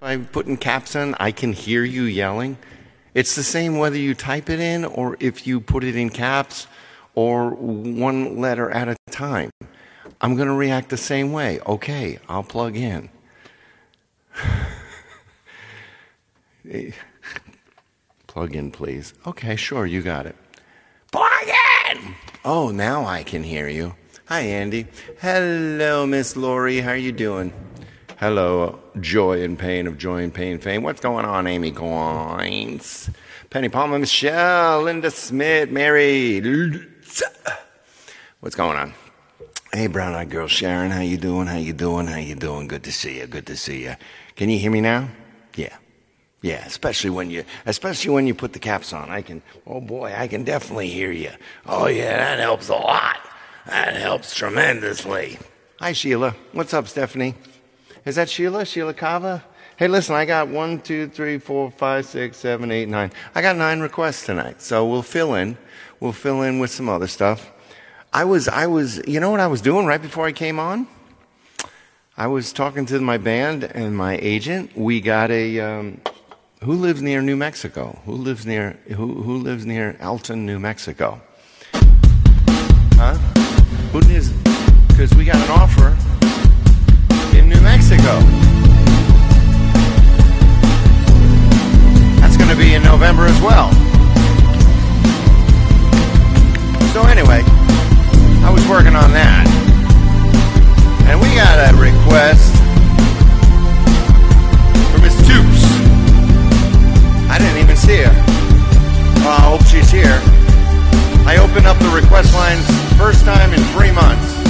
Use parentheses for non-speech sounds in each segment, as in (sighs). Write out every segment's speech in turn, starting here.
by putting caps on, I can hear you yelling. It's the same whether you type it in or if you put it in caps or one letter at a time. I'm going to react the same way. Okay, I'll plug in. (laughs) plug in, please. Okay, sure, you got it. Plug in! Oh, now I can hear you. Hi, Andy. Hello, Miss Lori. How are you doing? Hello, Joy and Pain of Joy and Pain fame. What's going on, Amy Coins? Penny Palmer, Michelle, Linda Smith, Mary. What's going on? Hey, brown eyed girl Sharon, how you doing? How you doing? How you doing? Good to see you. Good to see you. Can you hear me now? Yeah. Yeah, especially when you, especially when you put the caps on. I can, oh boy, I can definitely hear you. Oh yeah, that helps a lot. That helps tremendously. Hi Sheila. What's up, Stephanie? Is that Sheila? Sheila Kava? Hey, listen, I got one, two, three, four, five, six, seven, eight, nine. I got nine requests tonight, so we'll fill in. We'll fill in with some other stuff. I was, I was, you know what I was doing right before I came on? I was talking to my band and my agent. We got a, um, who lives near New Mexico? Who lives near, who, who lives near Alton, New Mexico? Huh? Who lives, because we got an offer That's going to be in November as well. So anyway, I was working on that. And we got a request from Miss Toops. I didn't even see her. Well, I hope she's here. I opened up the request lines first time in three months.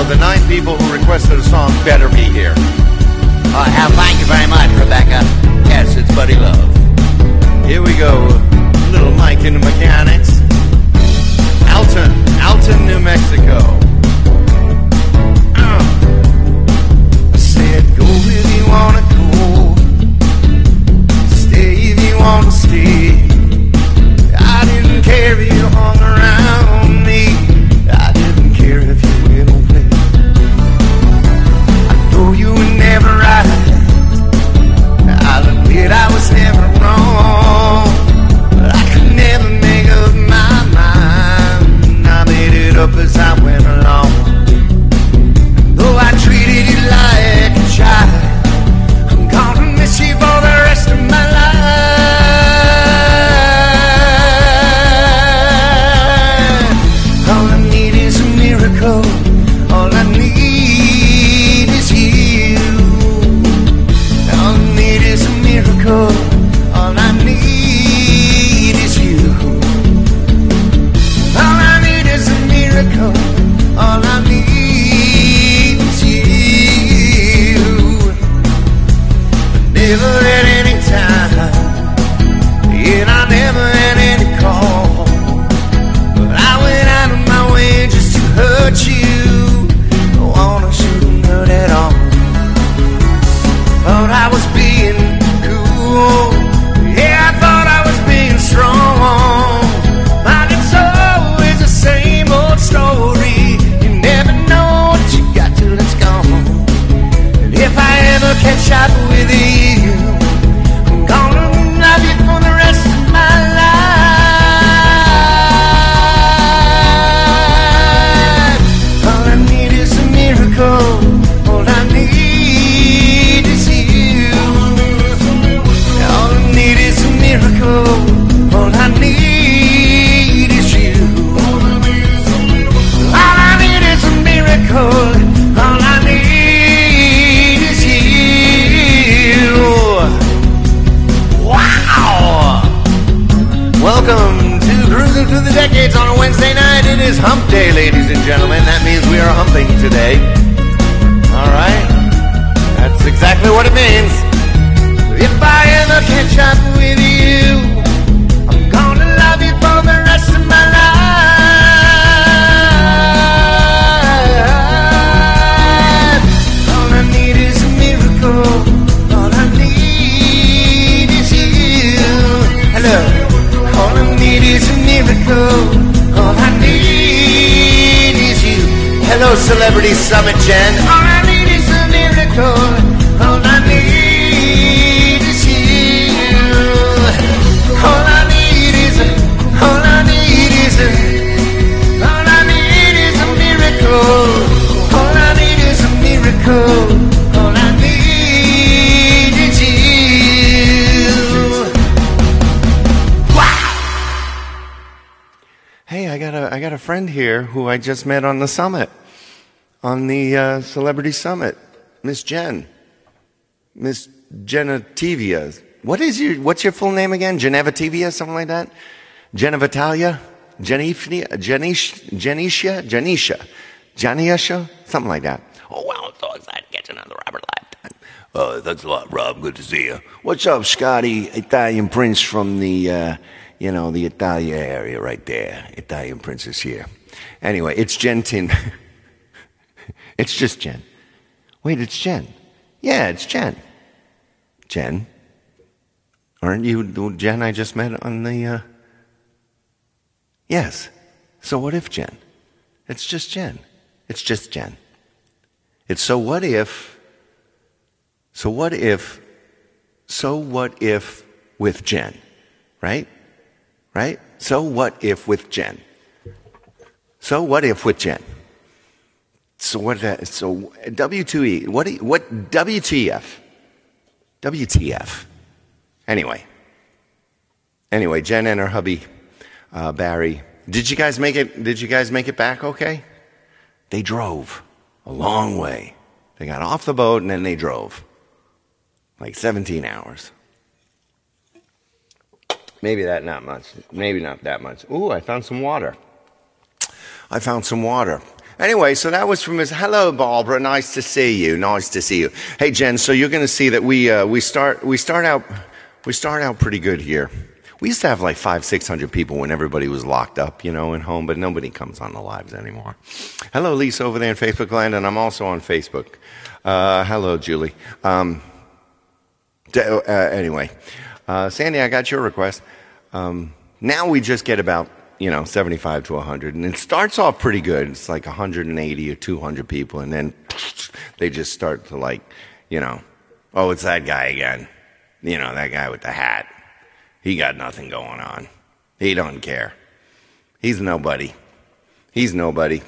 So the nine people who requested a song better be here. Uh, uh, thank you very much, Rebecca. Yes, it's Buddy Love. Here we go. Little Mike and the Mechanics. Alton, Alton, New Mexico. Uh. I said, go if you wanna go. Stay if you wanna stay. I didn't care if you hung around up as I went along. Though I treated you like a child, I'm gonna miss you for the rest of my life. All I need is a miracle. All I need is you. All I need is a miracle. Here who I just met on the summit, on the uh, celebrity summit, Miss Jen, Miss Jenna Tivia. What is your What's your full name again? Geneva Tivia, something like that. Jenna Vitalia, Jenifnia, Jenish, Jenisha, Janisha, Janiasha, something like that. Oh wow, I'm so excited to catch another Robert Lifetime. Uh, thanks a lot, Rob. Good to see you. What's up, Scotty? Italian Prince from the, uh, you know, the Italia area right there. Italian Prince is here. Anyway, it's Jen Tin. (laughs) it's just Jen. Wait, it's Jen. Yeah, it's Jen. Jen. Aren't you the Jen I just met on the, uh... Yes. So what if Jen? It's just Jen. It's just Jen. It's so what if so what if, so what if with Jen, right? Right? So what if with Jen? So what if with Jen? So what? So W2E. What? What? WTF? WTF? Anyway. Anyway, Jen and her hubby uh, Barry. Did you guys make it? Did you guys make it back? Okay. They drove a long way. They got off the boat and then they drove like 17 hours. Maybe that not much. Maybe not that much. Ooh, I found some water. I found some water. Anyway, so that was from his. Hello, Barbara. Nice to see you. Nice to see you. Hey, Jen. So you're going to see that we uh, we start we start out we start out pretty good here. We used to have like five, six hundred people when everybody was locked up, you know, in home, but nobody comes on the lives anymore. Hello, Lisa, over there in Facebook land, and I'm also on Facebook. Uh, hello, Julie. Um, uh, anyway, uh, Sandy, I got your request. Um, now we just get about you know 75 to 100, and it starts off pretty good. It's like 180 or 200 people, and then (laughs) they just start to like, you know, oh, it's that guy again. You know, that guy with the hat. He got nothing going on. He don't care. He's nobody. He's nobody.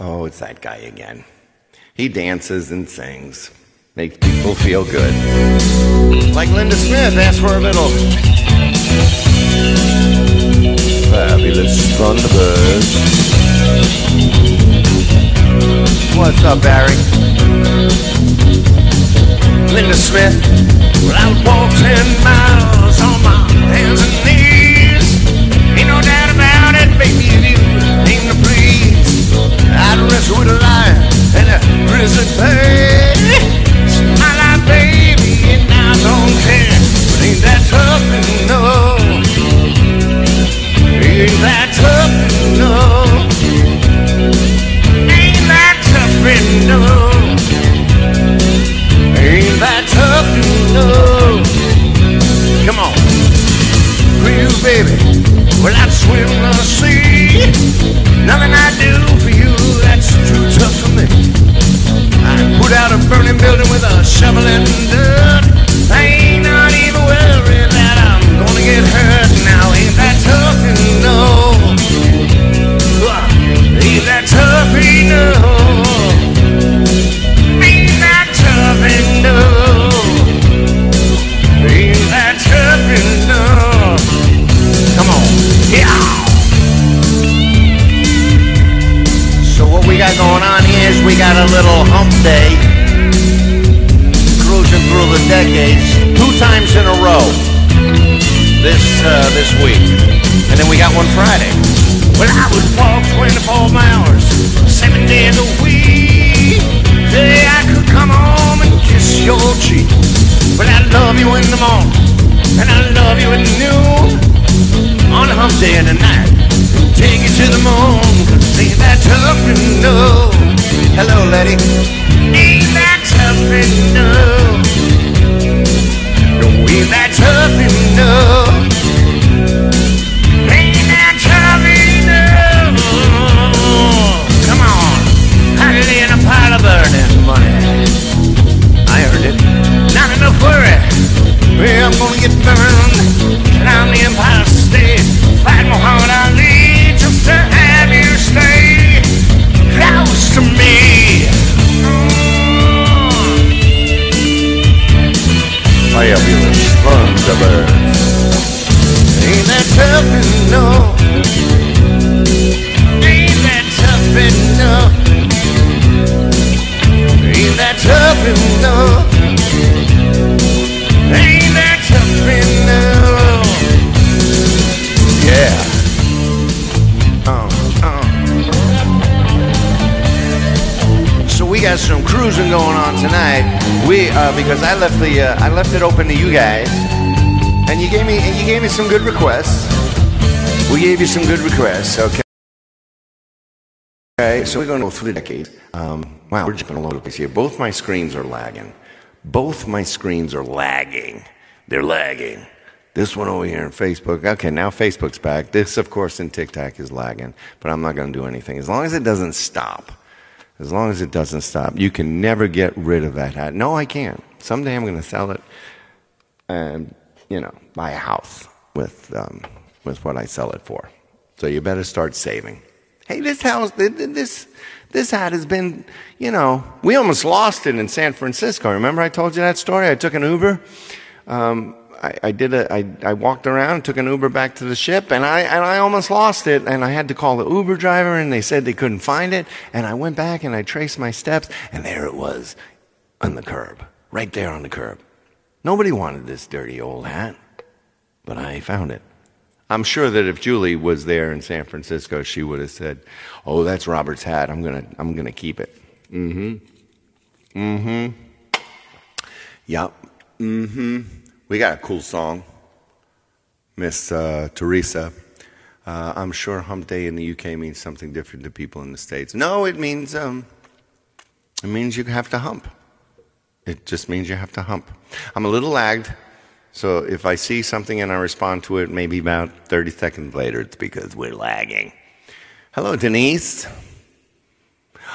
Oh, it's that guy again. He dances and sings. Makes people feel good. Like Linda Smith asked for a little fabulous Thunderbirds. What's up, Barry? Linda Smith. Well, I would walk 10 miles on my hands and knees. Ain't no doubt about it, baby, if you aim to please. I'd wrestle with a lion and a grizzly bear my life, baby, and I don't care. But ain't that tough Ain't that tough Ain't that tough Ain't that tough Come on. You, baby, well, I'd swim the sea. Nothing I do for you that's too tough for me. I put out a burning building with a shovel and dirt. I ain't not even worried that I'm gonna get a little hump day cruising through the decades two times in a row this uh, this week, and then we got one Friday. Well, I would walk 24 miles, seven days a week. Say I could come home and kiss your cheek. Well, I love you in the morning, and I love you at noon, on a hump day and a night take you to the moon. Ain't that tough enough? Hello, Letty. Ain't that tough enough? No, ain't that tough enough? Ain't? Come on. I lay in a pile of burning money. I earned it. Not enough worry. Well, I'm gonna get burned. suburbs. Ain't that tough enough? Ain't that tough enough? Ain't that tough enough? Ain't that tough enough? Yeah. Uh, uh. So we got some cruising going on tonight. We uh, because I left the uh, I left it open to you guys and you gave me and you gave me some good requests. We gave you some good requests. Okay. Okay, so we're going to go through the decade. Um, wow, we're going to load up this here. Both my screens are lagging. Both my screens are lagging. They're lagging. This one over here in Facebook. Okay, now Facebook's back. This, of course, in TikTok is lagging, but I'm not going to do anything. As long as it doesn't stop, as long as it doesn't stop, you can never get rid of that hat. No, I can't. Someday I'm going to sell it and, you know, buy a house with, um, with what I sell it for. So you better start saving. Hey, this house, this, this hat has been, you know, we almost lost it in San Francisco. Remember I told you that story? I took an Uber. Um, I, I, did a, I, I walked around, and took an Uber back to the ship, and I, and I almost lost it. And I had to call the Uber driver, and they said they couldn't find it. And I went back and I traced my steps, and there it was on the curb, right there on the curb. Nobody wanted this dirty old hat, but I found it. I'm sure that if Julie was there in San Francisco, she would have said, "Oh, that's Robert's hat. I'm gonna, I'm gonna keep it." Mm-hmm. Mm-hmm. Yep. Mm-hmm. We got a cool song, Miss uh, Teresa. Uh, I'm sure Hump Day in the UK means something different to people in the States. No, it means um, it means you have to hump. It just means you have to hump. I'm a little lagged, so if I see something and I respond to it, maybe about 30 seconds later, it's because we're lagging. Hello, Denise. (gasps)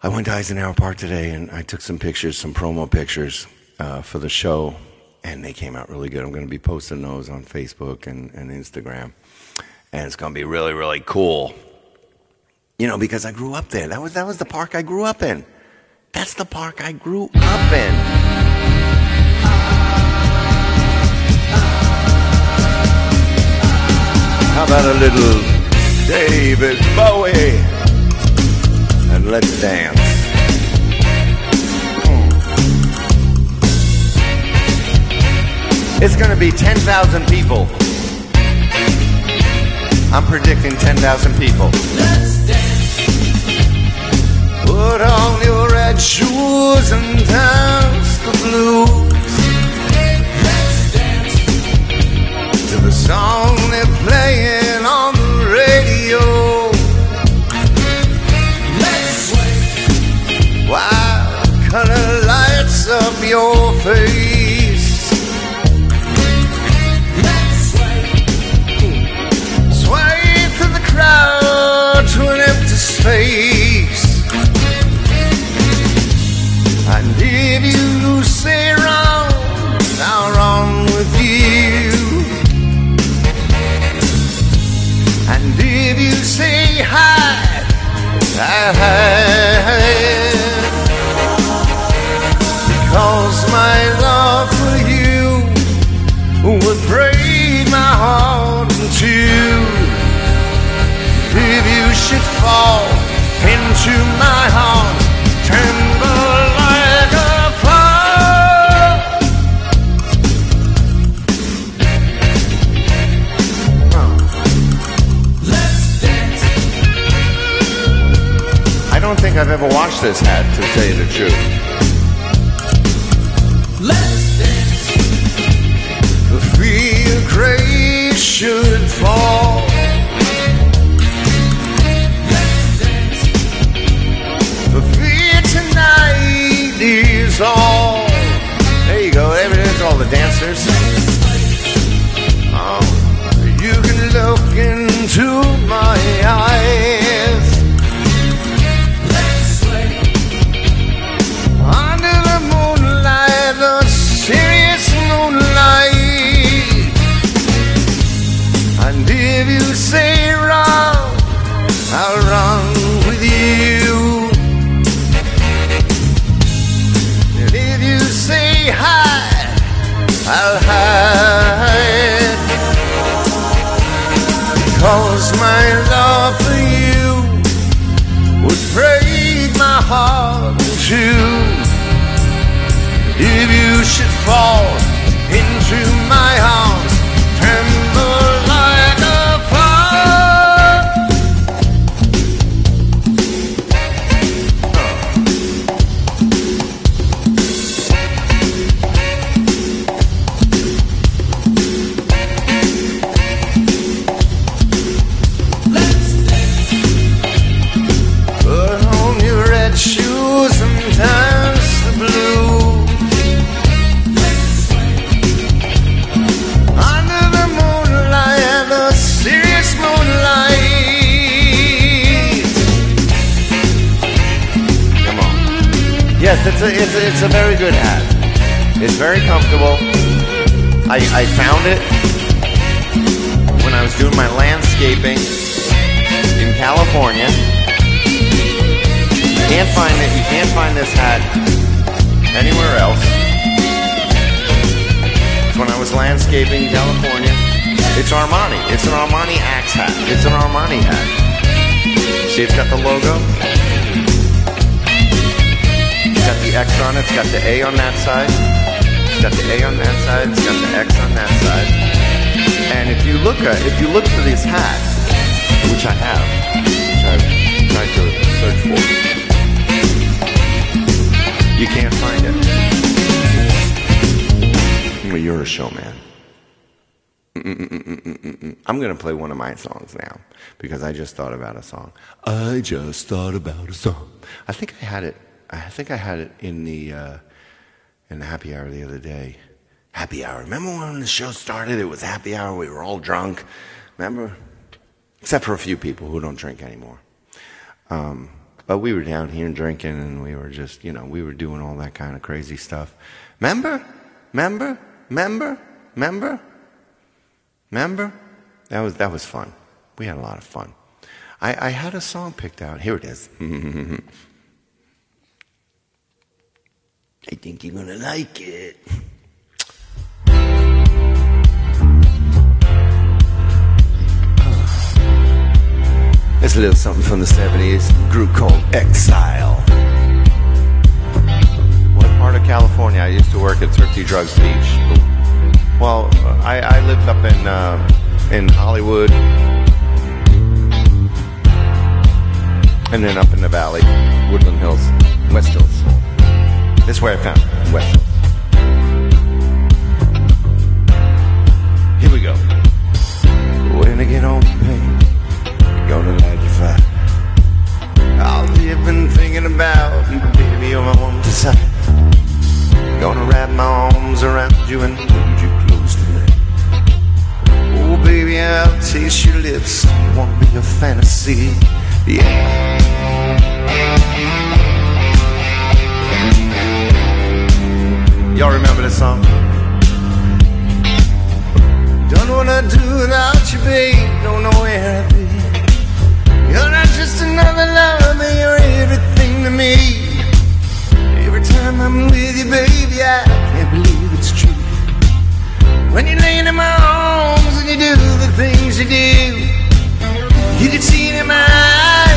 I went to Eisenhower Park today and I took some pictures, some promo pictures uh, for the show and they came out really good. I'm going to be posting those on Facebook and, and Instagram, and it's going to be really, really cool. You know, because I grew up there. That was that was the park I grew up in. That's the park I grew up in. How about a little David Bowie? And let's dance. It's going to be 10,000 people. I'm predicting 10,000 people. Let's dance. Put on your red shoes and dance the blues. Let's dance to the song they're playing on the radio. Let's wait while color lights up your face. Because my love for you would break my heart in two. If you should fall into my arms, I've ever washed this hat, to tell you the truth. Let's dance. The fear gray should fall. Let's dance. The fear tonight is all. There you go. There's all the dancers. Oh, you can look into my eyes. Because I just thought about a song. I just thought about a song. I think I had it. I think I had it in the uh, in the happy hour the other day. Happy hour. Remember when the show started? It was happy hour. We were all drunk. Remember? Except for a few people who don't drink anymore. Um, but we were down here drinking and we were just, you know, we were doing all that kind of crazy stuff. Remember? Remember? Remember? Remember? Remember? That was that was fun. We had a lot of fun. I, I had a song picked out. Here it is. (laughs) I think you're gonna like it. (sighs) It's a little something from the 70s, a group called Exile. What part of California? I used to work at Turkey Drugs Beach. Well, I, I lived up in uh, in Hollywood, and then up in the valley, Woodland Hills, West Hills. This is where I found West Hills. Here we go. When I get home, babe, gonna light your fire. All you've been thinking about, you baby, you're my one desire. Gonna wrap my arms around you and hold you close tonight. Oh, baby, I'll taste your lips. Won't be a fantasy. Yeah. Y'all remember this song? Don't know what I'd do without you, babe. Don't know where I'd be. You're not just another lover, you're everything to me. Every time I'm with you, baby, I can't believe it's true. When you're laying in my arms and you do the things you do, you can see it in my eyes,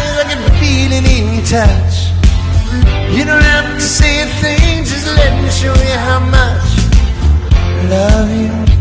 I can feel it in touch. You don't have to say a thing, just let me show you how much I love you.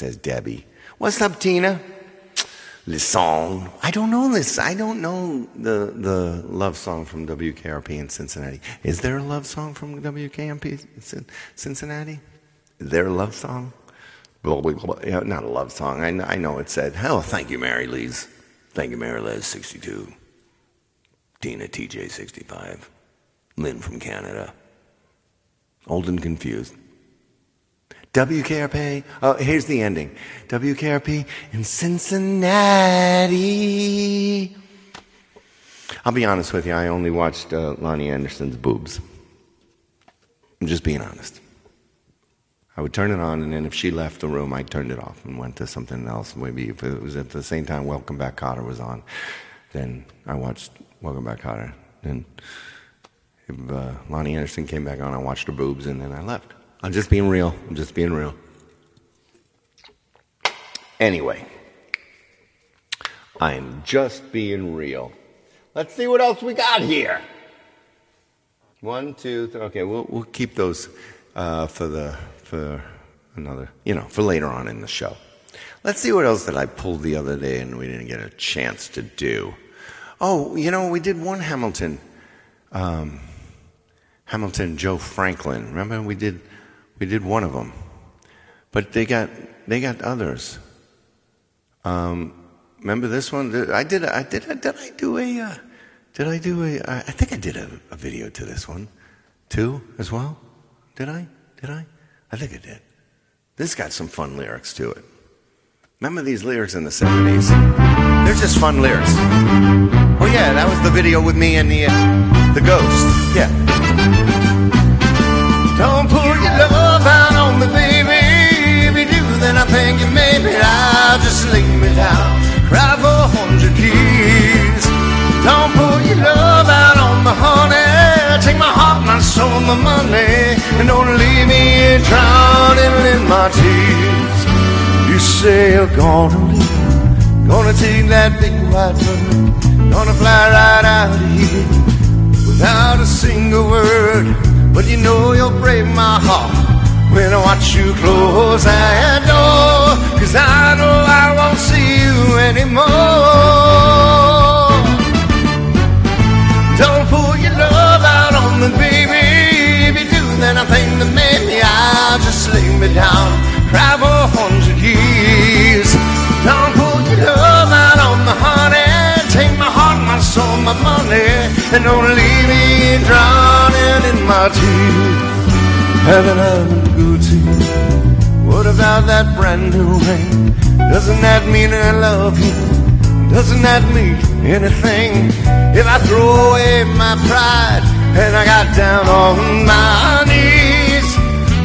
Says Debbie. What's up, Tina? This song. I don't know this. I don't know the the love song from WKRP in Cincinnati. Is there a love song from WKRP in Cincinnati? Is there a love song? Blah, blah, blah. Yeah, not a love song. I know, I know it said, "Oh, thank you, Mary Lee's. Thank you, Mary Liz, 62. Tina TJ, 65. Lynn from Canada. Old and confused. WKRP. Oh, here's the ending. WKRP in Cincinnati. I'll be honest with you, I only watched uh, Loni Anderson's boobs. I'm just being honest. I would turn it on, and then if she left the room, I turned it off and went to something else. Maybe if it was at the same time Welcome Back Kotter was on, then I watched Welcome Back Kotter. Then if uh, Loni Anderson came back on, I watched her boobs, and then I left. I'm just being real. I'm just being real. Anyway, I'm just being real. Let's see what else we got here. One, two, three. Okay, we'll, we'll keep those uh, for the for another, you know, for later on in the show. Let's see what else that I pulled the other day and we didn't get a chance to do. Oh, you know, we did one Hamilton, um, Hamilton Joe Franklin. Remember we did we did one of them, but they got they got others. Um, remember this one? I did. I did. Did I do a? Uh, did I do a? I think I did a, a video to this one, too, as well. Did I? Did I? I think I did. This got some fun lyrics to it. Remember these lyrics in the 70s? They're just fun lyrics. Oh yeah, that was the video with me and the uh, the ghost. Yeah. Don't me, baby. Do, then I think you maybe I'll just lay me down, cry for a hundred years. Don't put your love out on me, honey. Take my heart, my soul, my money, and don't leave me drowning in my tears. You say you're gonna leave, gonna take that big white bird, gonna fly right out of here without a single word. But you know you'll break my heart when I watch you close that door. Cause I know I won't see you anymore. Don't pull your love out on me, baby. If you do, then I think that maybe I'll just lay me down, cry for hundred years. Don't pull your love out on me, honey. Take my heart, my soul, my money, and don't leave me drowning in my tears. Haven't I been good to you? What about that brand new ring? Doesn't that mean I love you? Doesn't that mean anything? If I throw away my pride and I got down on my knees,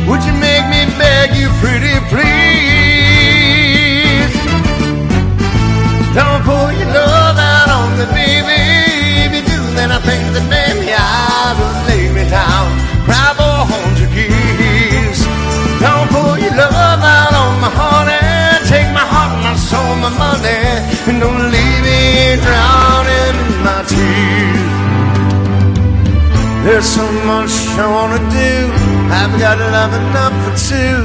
would you make me beg you pretty please? Don't pull your love out on me, baby. If you do, then I think that maybe I will lay me down, heart, my my money, and don't leave me drowning in my tears. There's so much I wanna do. I've got love enough for two.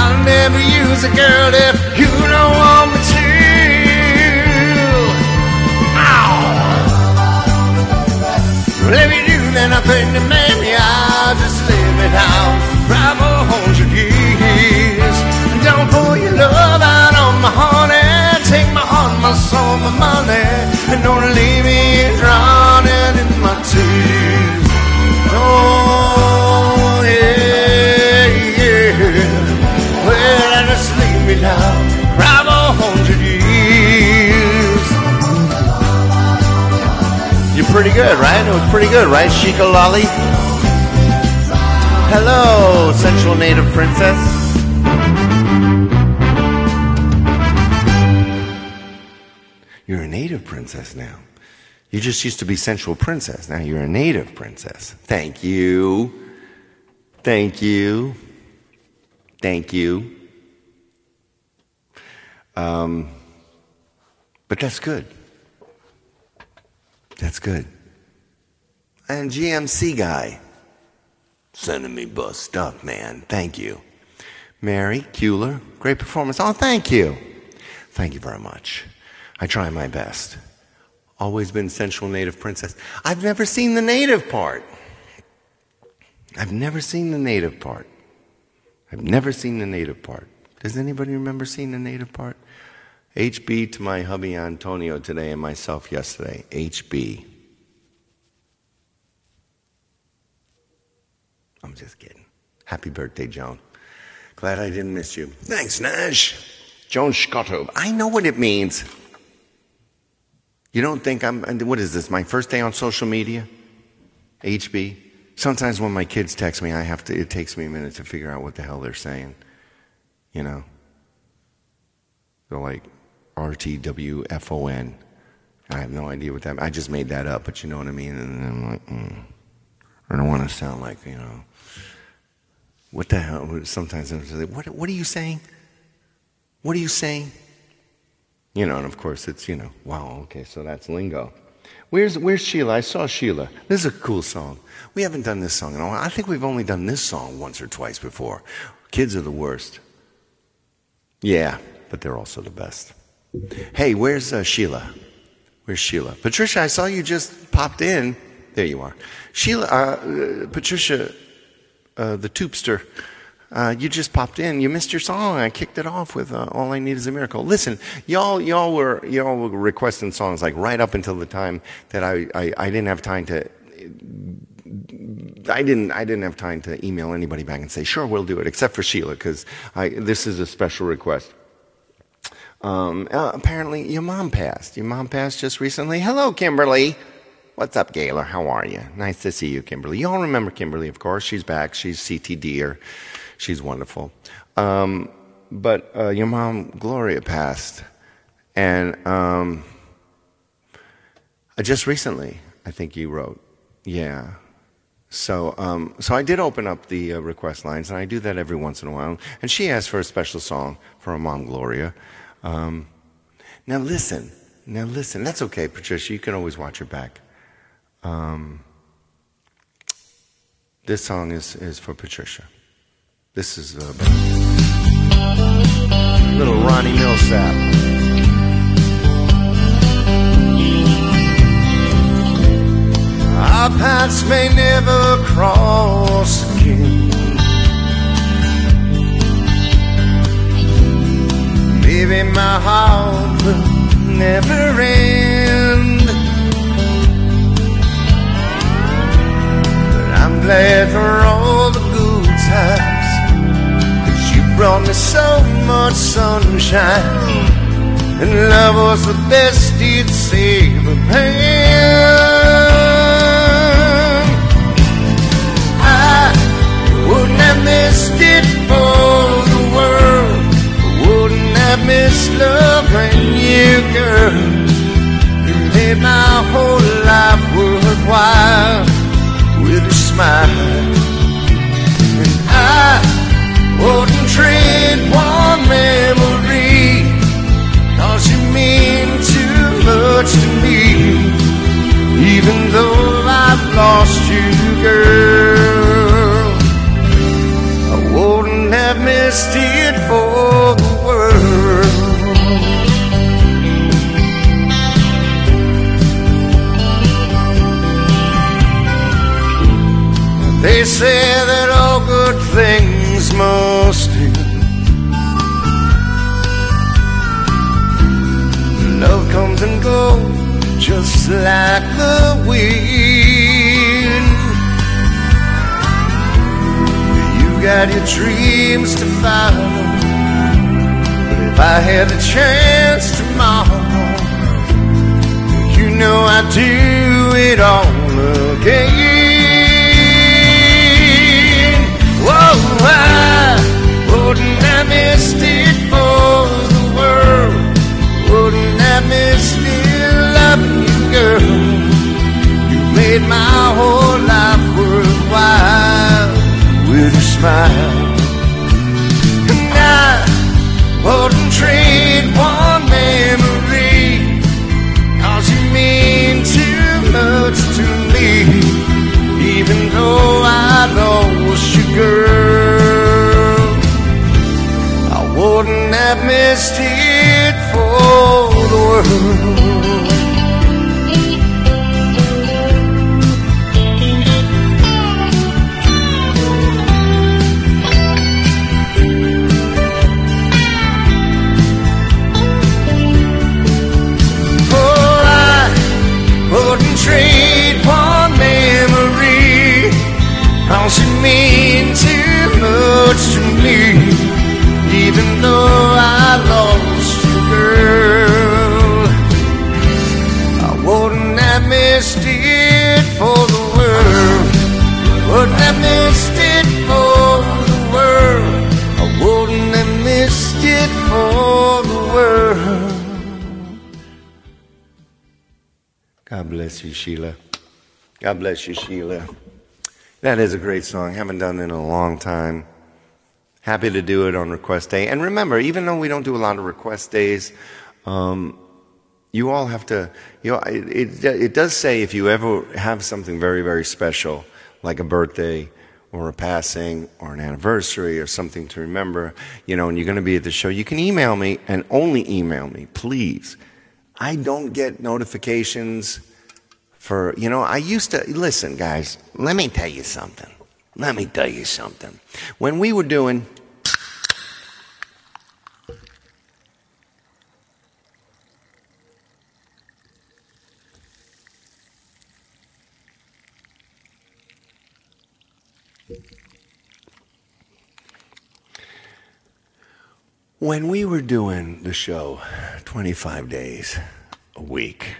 I'll never use a girl if you don't want me to. Ow! If you do, then I think that maybe I'll just live it for a hundred years. Don't pull your love out on my honey. My soul, my money, and don't leave me drowning in my tears. Oh, yeah, yeah. Well, just leave me years. You're pretty good, right? It was pretty good, right, Sheikah Lolly? Hello, Central Native Princess. You're a native princess now. You just used to be sensual Princess. Now you're a native princess. Thank you. Thank you. Thank you. Um, but that's good. That's good. And GMC guy. Sending me bus stuff, man. Thank you. Mary Kuehler, great performance. Oh, thank you. Thank you very much. I try my best. Always been sensual native princess. I've never seen the native part. I've never seen the native part. I've never seen the native part. Does anybody remember seeing the native part? HB to my hubby Antonio today and myself yesterday. HB. I'm just kidding. Happy birthday, Joan. Glad I didn't miss you. Thanks, Nash. Joan Scotto. I know what it means. You don't think I'm, what is this, my first day on social media? HB? Sometimes when my kids text me, I have to, it takes me a minute to figure out what the hell they're saying. You know? They're like RTWFON. I have no idea what that I just made that up, but you know what I mean? And I'm like, mm. I don't want to sound like, you know, what the hell? Sometimes I'm like, what, what are you saying? What are you saying? You know, and of course it's, you know, wow, okay, so that's lingo. Where's, where's Sheila? I saw Sheila. This is a cool song. We haven't done this song in a while. I think we've only done this song once or twice before. Kids are the worst. Yeah, but they're also the best. Hey, where's uh, Sheila? Where's Sheila? Patricia, I saw you just popped in. There you are. Sheila, uh, uh, Patricia, uh, the tubester, uh, you just popped in. You missed your song. I kicked it off with uh, "All I Need Is a Miracle." Listen, y'all, y'all were y'all were requesting songs like right up until the time that I, I, I didn't have time to. I didn't. I didn't have time to email anybody back and say, "Sure, we'll do it," except for Sheila, because this is a special request. Um, uh, apparently, your mom passed. Your mom passed just recently. Hello, Kimberly. What's up, Gaylor? How are you? Nice to see you, Kimberly. You all remember Kimberly, of course. She's back. She's CTD, or she's wonderful. Um, but uh, your mom, Gloria, passed. And um, uh, just recently, I think you wrote. Yeah. So, um, so I did open up the uh, request lines, and I do that every once in a while. And she asked for a special song for her mom, Gloria. Um, now listen. Now listen. That's okay, Patricia. You can always watch your back. Um, this song is, is for Patricia. This is uh, little Ronnie Milsap. Our paths may never cross again. Maybe my heart will never end. But I'm glad for all the good times brought me so much sunshine. And love was the best it's ever been. I wouldn't have missed it for the world. wouldn't have missed loving you, girl. You made my whole life worthwhile with a smile. And I wouldn't trade one memory. Cause you mean too much to me. Even though I've lost you, girl I wouldn't have missed it for the world. They say that all good things most comes and goes just like the wind. You got your dreams to follow. But if I had the chance tomorrow, you know I'd do it all again. I wouldn't have missed it got me still loving you, girl. You made my whole life worthwhile with a smile. And I wouldn't trade one memory, cause you mean too much to me, even though I lost you, girl. I wouldn't have missed it for. Oh, memory. Cause it mean too much to me. Even though God bless you, Sheila. God bless you, Sheila. That is a great song. Haven't done it in a long time. Happy to do it on request day. And remember, even though we don't do a lot of request days, um, you all have to, you know, it, it, it does say if you ever have something very, very special, like a birthday or a passing or an anniversary or something to remember, you know, and you're going to be at the show, you can email me and only email me, please. I don't get notifications for, you know, I used to, listen, guys, let me tell you something. Let me tell you something. When we were doing, when we were doing the show 25 days a week,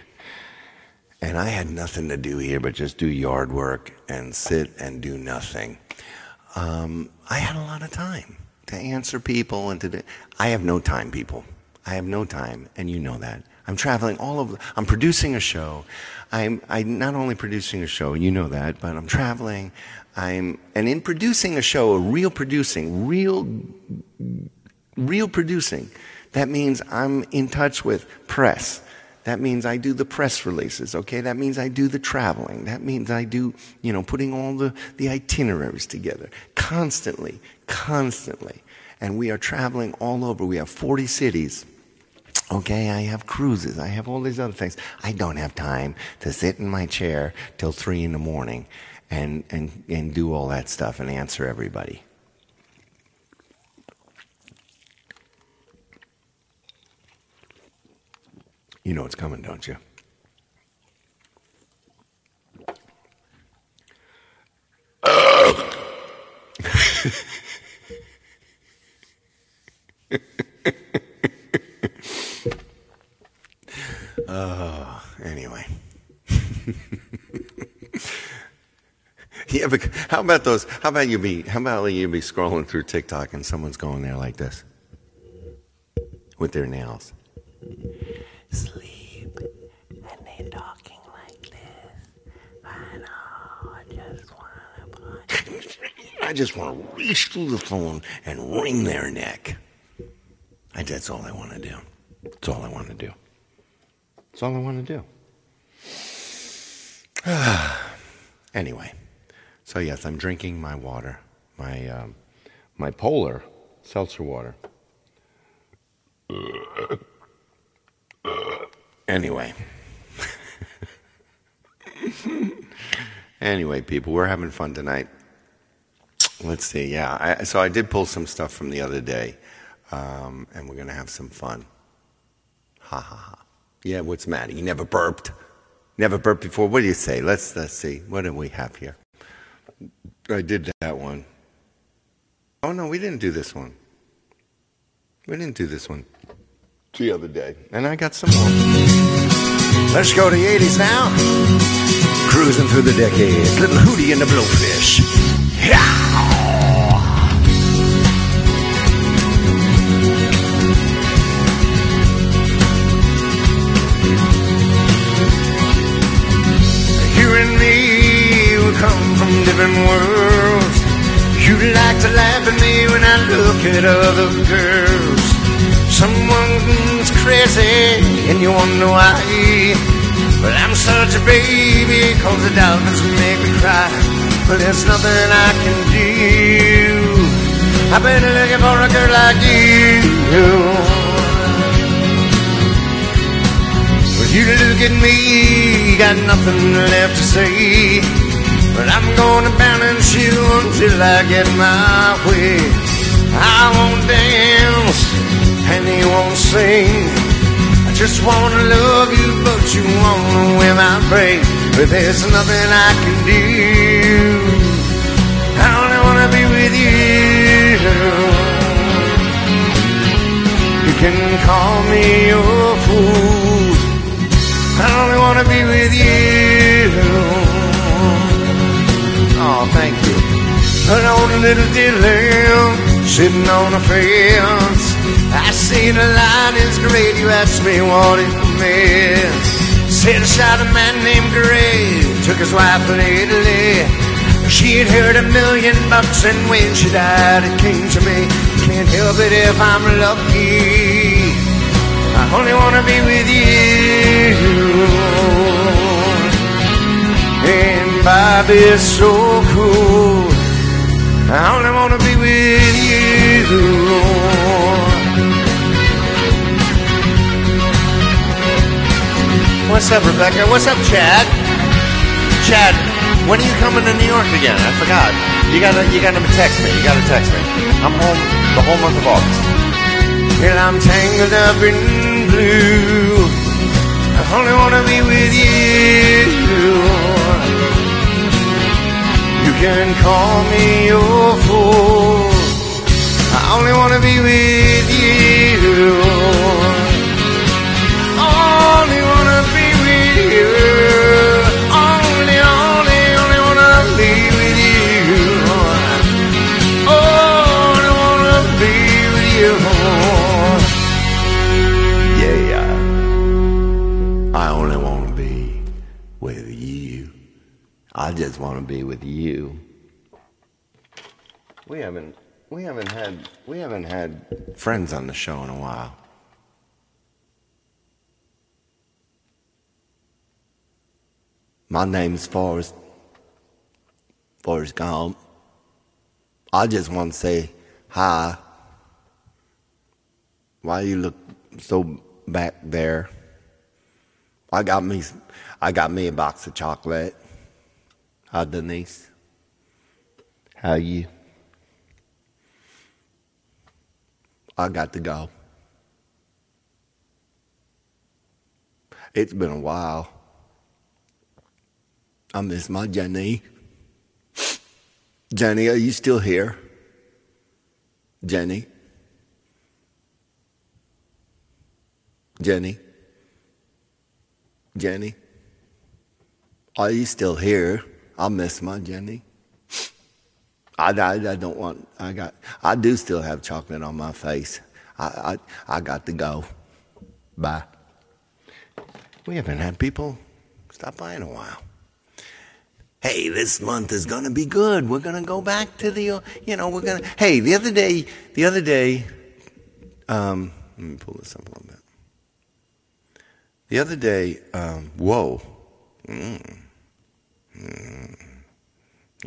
and I had nothing to do here but just do yard work and sit and do nothing. Um, I had a lot of time to answer people and to. Do, I have no time, people. I have no time, and you know that. I'm traveling all over. I'm producing a show. I'm I'm not only producing a show, you know that, but I'm traveling. I'm and in producing a show, a real producing, real real producing. That means I'm in touch with press. That means I do the press releases, okay? That means I do the traveling. That means I do, you know, putting all the, the itineraries together constantly, constantly. And we are traveling all over. We have 40 cities. Okay, I have cruises. I have all these other things. I don't have time to sit in my chair till three in the morning and, and, and do all that stuff and answer everybody. You know it's coming, don't you? oh, (laughs) anyway. (laughs) yeah, but how about those? How about you be? How about you be scrolling through TikTok and someone's going there like this with their nails? Sleep and they're talking like this. I know, I just want to (laughs) I just want to reach through the phone and wring their neck. I, that's all I want to do. That's all I want to do. That's all I want to do. (sighs) anyway, so yes, I'm drinking my water, my um, my polar seltzer water. Anyway. anyway, people, we're having fun tonight. Let's see. Yeah. I, so I did pull some stuff from the other day, um, and we're going to have some fun. Ha ha ha. Yeah, what's the matter? You never burped? Never burped before? What do you say? Let's, let's see. What do we have here? I did that one. Oh, no, we didn't do this one. We didn't do this one the other day. And I got some more. Let's go to the 80s now. Cruising through the decades. Little Hootie and the Blowfish. Yeah! And me will come from different worlds. You like to laugh at me when I look at other girls. Someone's crazy and you wonder why. But I'm such a baby cause the dolphins make me cry. But there's nothing I can do. I've been looking for a girl like you. Well, you look at me, got nothing left to say. But I'm gonna balance you until I get my way. I won't dance and he won't sing. I just wanna love you, but you wanna wear my praise. But there's nothing I can do. I only wanna be with you. You can call me your fool. I only wanna be with you. Oh, thank you. An little dear sitting on a fence. I see the light is great. You asked me what it meant. Said I shot a man named Gray. Took his wife to Italy. She had heard a million bucks, and when she died, it came to me. Can't help it if I'm lucky. I only wanna be with you. And Bobby's so cool. I only wanna be with you. What's up, Rebecca? What's up, Chad? Chad, when are you coming to New York again? I forgot. You gotta, you gotta text me. You gotta text me. I'm home the whole month of August. Well, I'm tangled up in blue. I only wanna be with you. You can call me your fool. I only wanna be with want to be with you. We haven't we haven't had we haven't had friends on the show in a while. My name's Forrest Forrest Gump. I just want to say hi. Why you look so back there? I got me I got me a box of chocolate. Hi, Denise. How you? I got to go. It's been a while. I miss my Jenny. Jenny, are you still here? Jenny? Jenny? Jenny? Are you still here? I miss my Jenny. I, I, I, don't want, I got, I do still have chocolate on my face. I, I, I got to go. Bye. We haven't had people stop by in a while. Hey, this month is going to be good. We're going to go back to the, uh, you know, we're going to, hey, the other day, the other day, um, let me pull this up a little bit. The other day, um, whoa. Mm. Mm.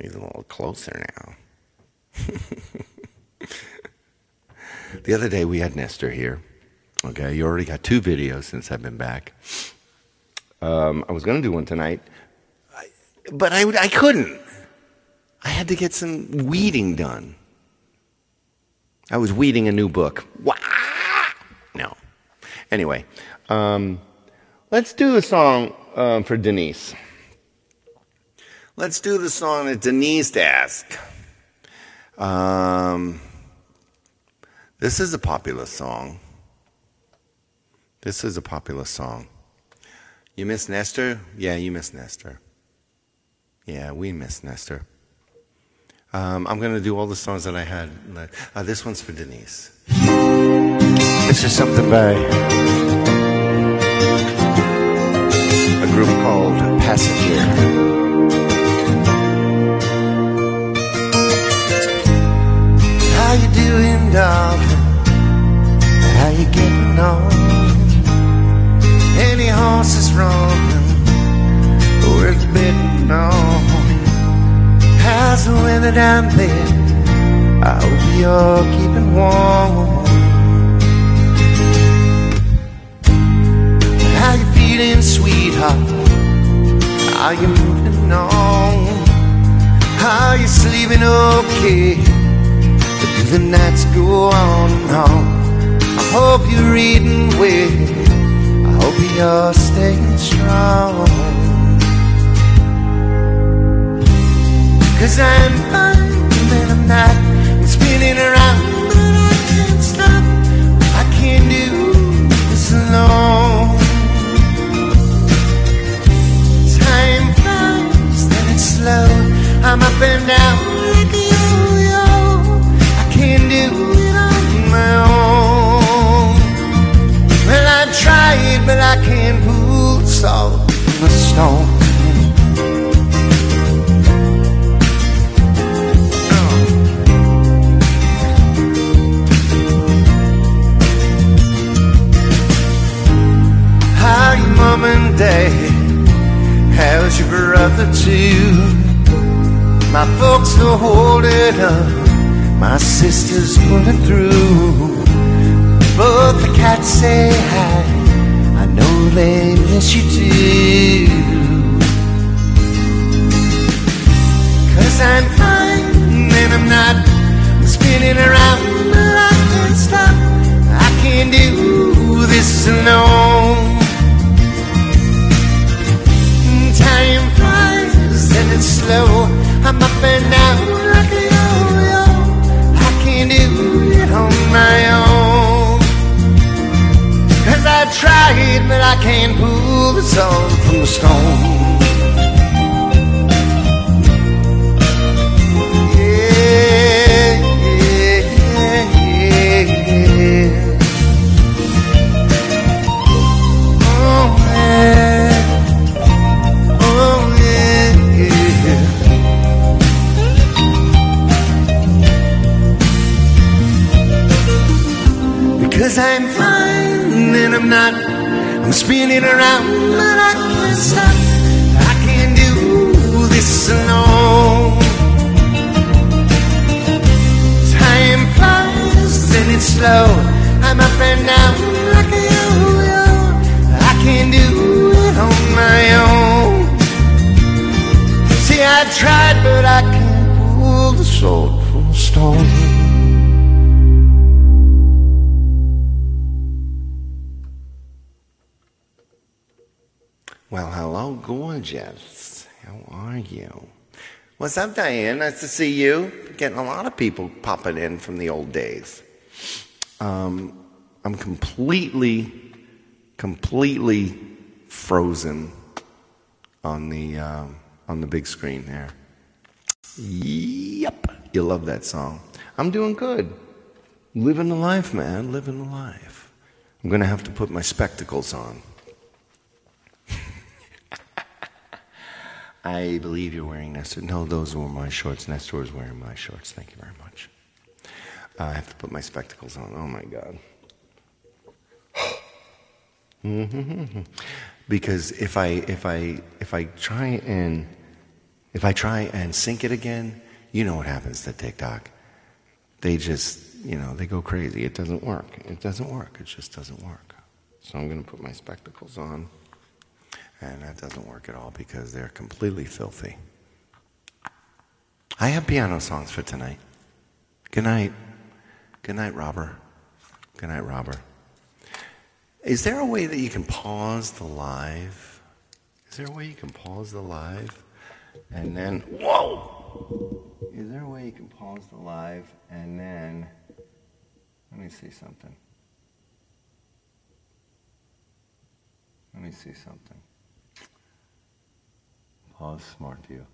He's a little closer now. (laughs) the other day we had Nestor here. Okay, you already got two videos since I've been back. Um, I was going to do one tonight, but I, I couldn't. I had to get some weeding done. I was weeding a new book. Wah! No. Anyway, um, let's do a song um, for Denise. Let's do the song that Denise asked. Um, this is a popular song. This is a popular song. You miss Nestor? Yeah, you miss Nestor. Yeah, we miss Nestor. Um, I'm going to do all the songs that I had. Uh, this one's for Denise. This is something by a group called Passenger. On? Any horses running? Where's betting on? How's the weather down there? I hope you're keeping warm. How you feeling sweetheart? Are you moving on? Are you sleeping okay? Do the nights go on and on? I hope you're reading well. I hope you're staying strong. Cause I'm fine and I'm not. I'm spinning around, but I can't stop. I can't do this alone. Time flies, then it's slow. I'm up and down like a yo-yo. I can't do tried, but I can't pull salt from the stone. How are your mom and dad? How's your brother too? My folks are holding up, my sister's pulling through. Both the cats say hi, They miss you too. Cause I'm fine and I'm not spinning around, I can't stop. I can't do this alone. Time flies and it's slow. I'm up and down like a yo-yo. I can't do it on my own. Tried, but I can't pull the salt from the stone. Yeah, yeah, yeah. Oh. Oh. Because I'm and I'm not. I'm spinning around, but I can't stop. I can't do this alone. Time flies and it's slow. I'm up and down like a yo-yo. I can't do it on my own. See, I tried, but I can't pull the sword from stone. Well, hello, gorgeous. How are you? What's up, Diane? Nice to see you. Getting a lot of people popping in from the old days. Um, I'm completely, completely frozen on the um, on the big screen there. Yep, you love that song. I'm doing good. Living the life, man. Living the life. I'm gonna have to put my spectacles on. I believe you're wearing Nestor. No, those were my shorts. Nestor was wearing my shorts. Thank you very much. Uh, I have to put my spectacles on. Oh my God. (laughs) because if I if I if I try and if I try and sync it again, you know what happens to TikTok. They just you know they go crazy. It doesn't work. It doesn't work. It just doesn't work. So I'm going to put my spectacles on. And that doesn't work at all because they're completely filthy. I have piano songs for tonight. Good night. Good night, Robert. Good night, Robert. Is there a way that you can pause the live? Is there a way you can pause the live and then, whoa! Is there a way you can pause the live and then, let me see something. Let me see something. Pause Smart View.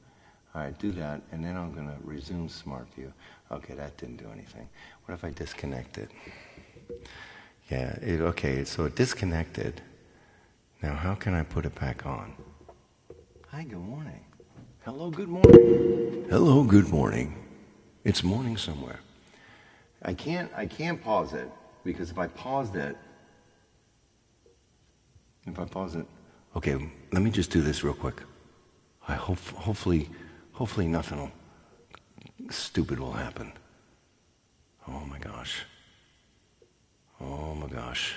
All right, do that, and then I'm going to resume Smart View. Okay, that didn't do anything. What if I disconnect it? Yeah, it, okay, so it disconnected. Now, how can I put it back on? Hi, good morning. Hello, good morning. Hello, good morning. It's morning somewhere. I can't, I can't pause it because if I paused it, if I pause it, okay, let me just do this real quick. I hope, hopefully, hopefully nothing stupid will happen. Oh my gosh. Oh my gosh.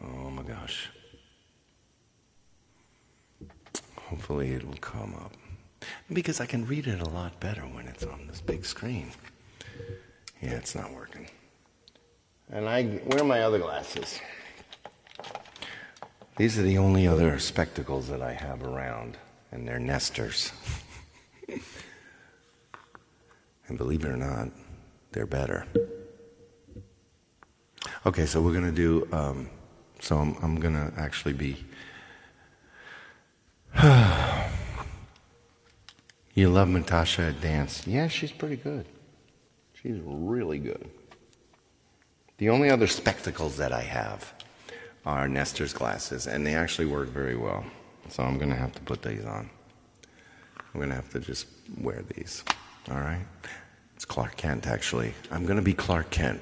Oh my gosh. Hopefully it will come up. Because I can read it a lot better when it's on this big screen. Yeah, it's not working. And I, where are my other glasses? These are the only other spectacles that I have around, and they're Nestor's. (laughs) and believe it or not, they're better. Okay, so we're going to do, um, so I'm, I'm going to actually be. (sighs) you love Natasha at dance. Yeah, she's pretty good. She's really good. The only other spectacles that I have are Nestor's glasses, and they actually work very well. So I'm going to have to put these on. I'm going to have to just wear these. All right? It's Clark Kent, actually. I'm going to be Clark Kent.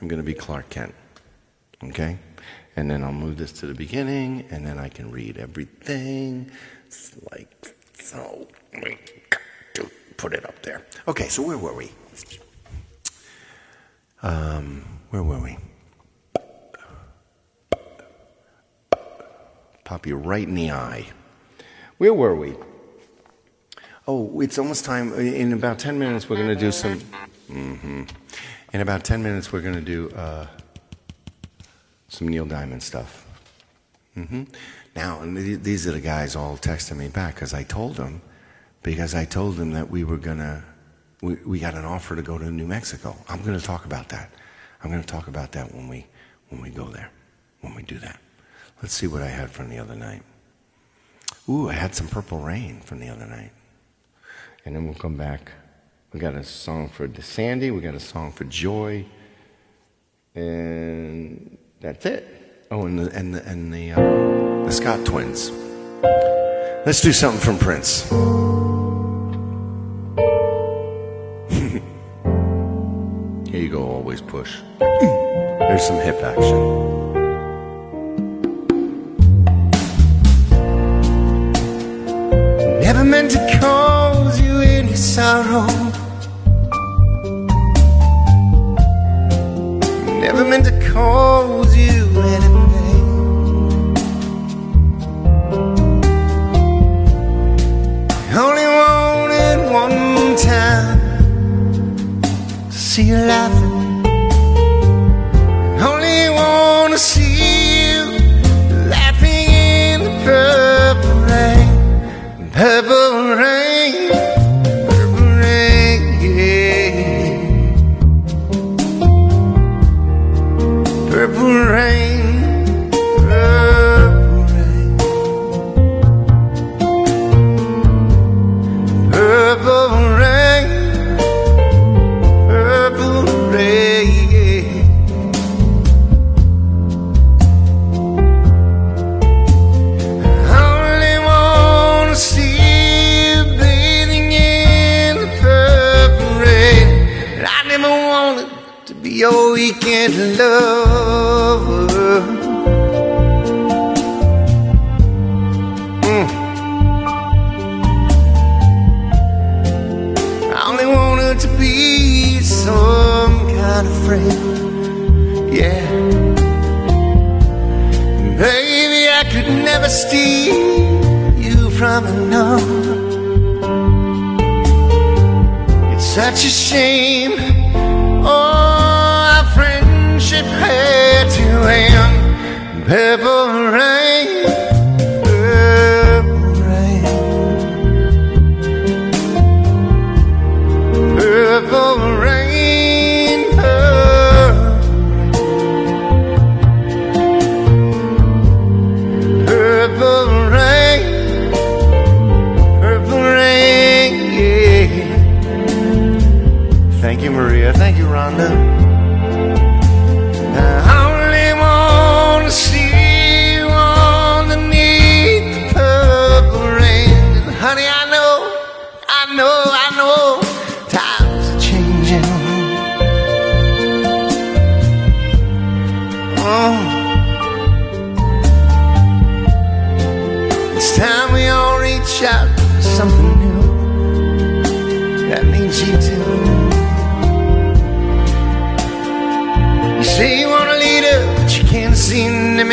I'm going to be Clark Kent. Okay? And then I'll move this to the beginning, and then I can read everything. It's like so. Put it up there. Okay, so where were we? Um, where were we? Pop you right in the eye. Where were we? Oh, it's almost time. In about 10 minutes, we're going to do some. Mm-hmm. In about 10 minutes, we're going to do uh, some Neil Diamond stuff. Mm-hmm. Now, and these are the guys all texting me back because I told them, because I told them that we were going to, we, we got an offer to go to New Mexico. I'm going to talk about that. I'm going to talk about that when we, when we go there, when we do that. Let's see what I had from the other night. Ooh, I had some Purple Rain from the other night. And then we'll come back. We got a song for Sandy, we got a song for Joy, and that's it. Oh, and the, and the, and the, uh, the Scott twins. Let's do something from Prince. (laughs) Here you go, always push. (clears throat) There's some hip action. Sorrow. Never meant to cause you any pain. Only wanted one time to see you laughing. Be some kind of friend. Yeah. Baby, I could never steal you from another. It's such a shame. Oh, our friendship had to end. Purple rain,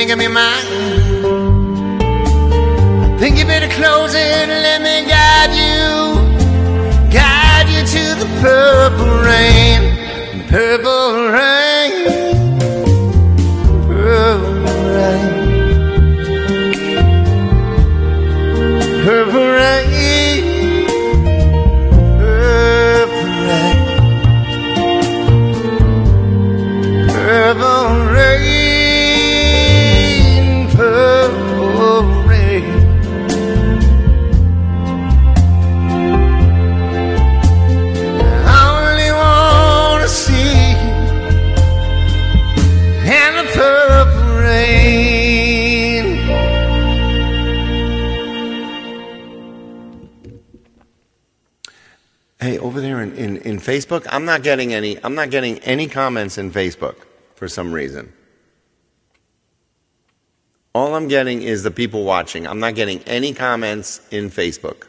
make up your mind. Think Think you better close it and let me guide you, guide you to the purple rain, purple rain, Facebook, I'm not getting any I'm not getting any comments in Facebook for some reason. All I'm getting is the people watching. I'm not getting any comments in Facebook.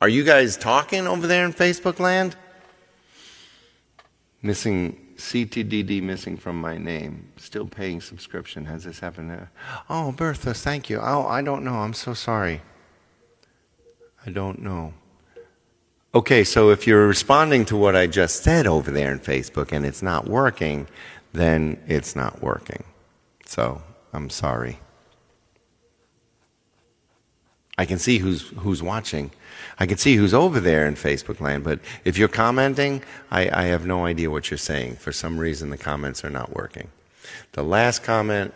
Are you guys talking over there in Facebook land? Missing CTDD missing from my name. Still paying subscription. Has this happened? Oh, Bertha, thank you. Oh, I don't know. I'm so sorry. I don't know. Okay, so if you're responding to what I just said over there in Facebook and it's not working, then it's not working. So I'm sorry. I can see who's who's watching. I can see who's over there in Facebook land, but if you're commenting, I, I have no idea what you're saying. For some reason, the comments are not working. The last comment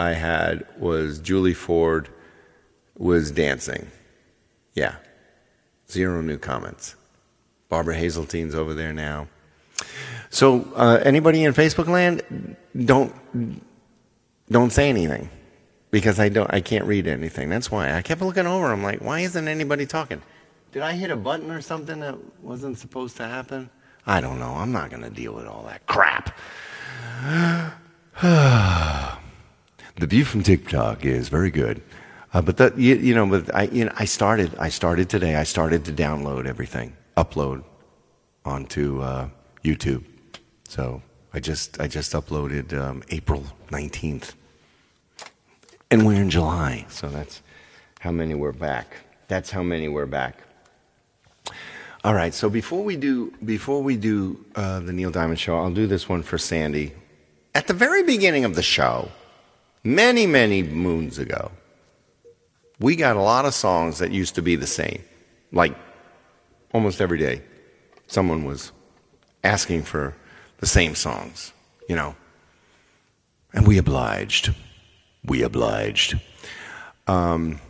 I had was Julie Ford was dancing. Yeah. Zero new comments. Barbara Hazeltine's over there now. So, uh, anybody in Facebook land, don't don't say anything because I don't I can't read anything. That's why I kept looking over. I'm like, why isn't anybody talking? Did I hit a button or something that wasn't supposed to happen? I don't know. I'm not going to deal with all that crap. (sighs) the view from TikTok is very good. Uh, but that you, you know, but I you know I started I started today. I started to download everything, upload onto uh, YouTube. So I just I just uploaded um, April nineteenth, and we're in July. So that's how many we're back. That's how many we're back. All right. So before we do before we do uh, the Neil Diamond show, I'll do this one for Sandy. At the very beginning of the show, many many moons ago, we got a lot of songs that used to be the same. Like almost every day, someone was asking for the same songs, you know. And we obliged. We obliged. Um,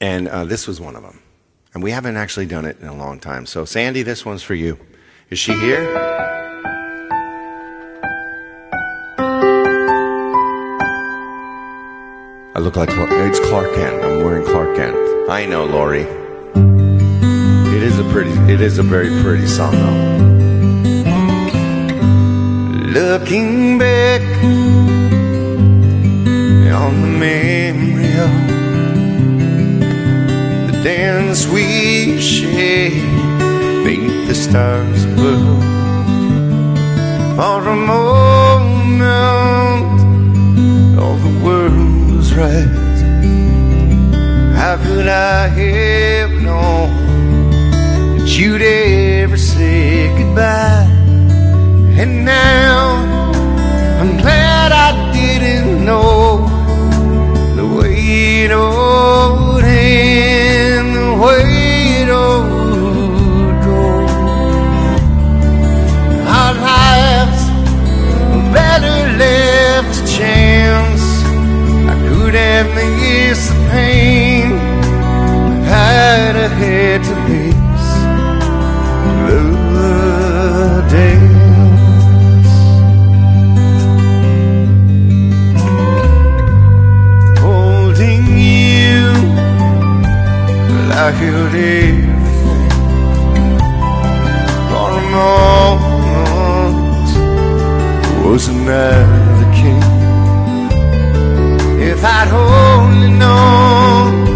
and uh, this was one of them. And we haven't actually done it in a long time. So, Sandy, this one's for you. Is she here? I look like it's Clark Kent. I'm wearing Clark Kent. I know, Lori. It is a pretty, it is a very pretty song, though. Looking back on the memory of the dance we shared beneath the stars above. For a moment, all the world was. How could I have known that you'd ever say goodbye? And now I'm glad I didn't know the way it would pain had ahead to face. The dance. Holding you like it is for a moment the king? If I'd only known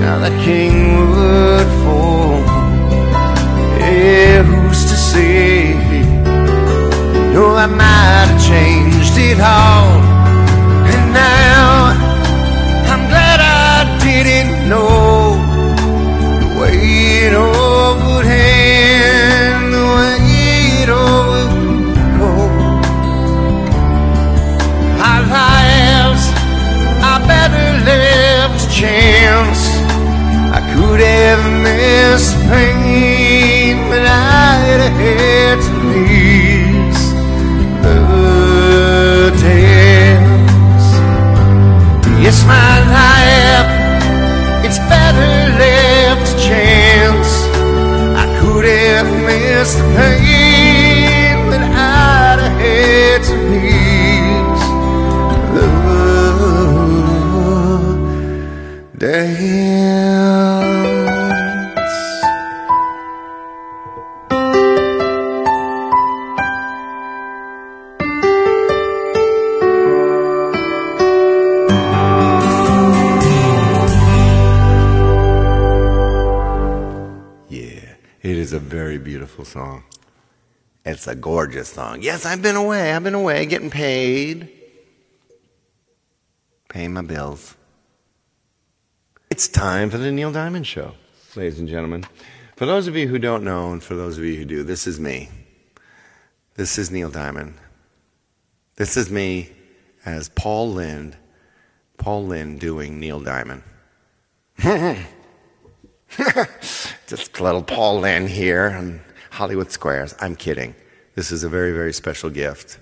how the king would fall, yeah, who's to say? No, I might have changed it all, and now I'm glad I didn't know the way it all. in this pain when I'd had to lose the dance. Yes, my life, it's better left to chance. I could have missed the pain. Beautiful song. It's a gorgeous song. Yes, I've been away. I've been away getting paid. Paying my bills. It's time for the Neil Diamond Show, ladies and gentlemen. For those of you who don't know, and for those of you who do, this is me. This is Neil Diamond. This is me as Paul Lynde, Paul Lynde doing Neil Diamond. (laughs) Just little Paul Lynde here on Hollywood Squares. I'm kidding. This is a very, very special gift.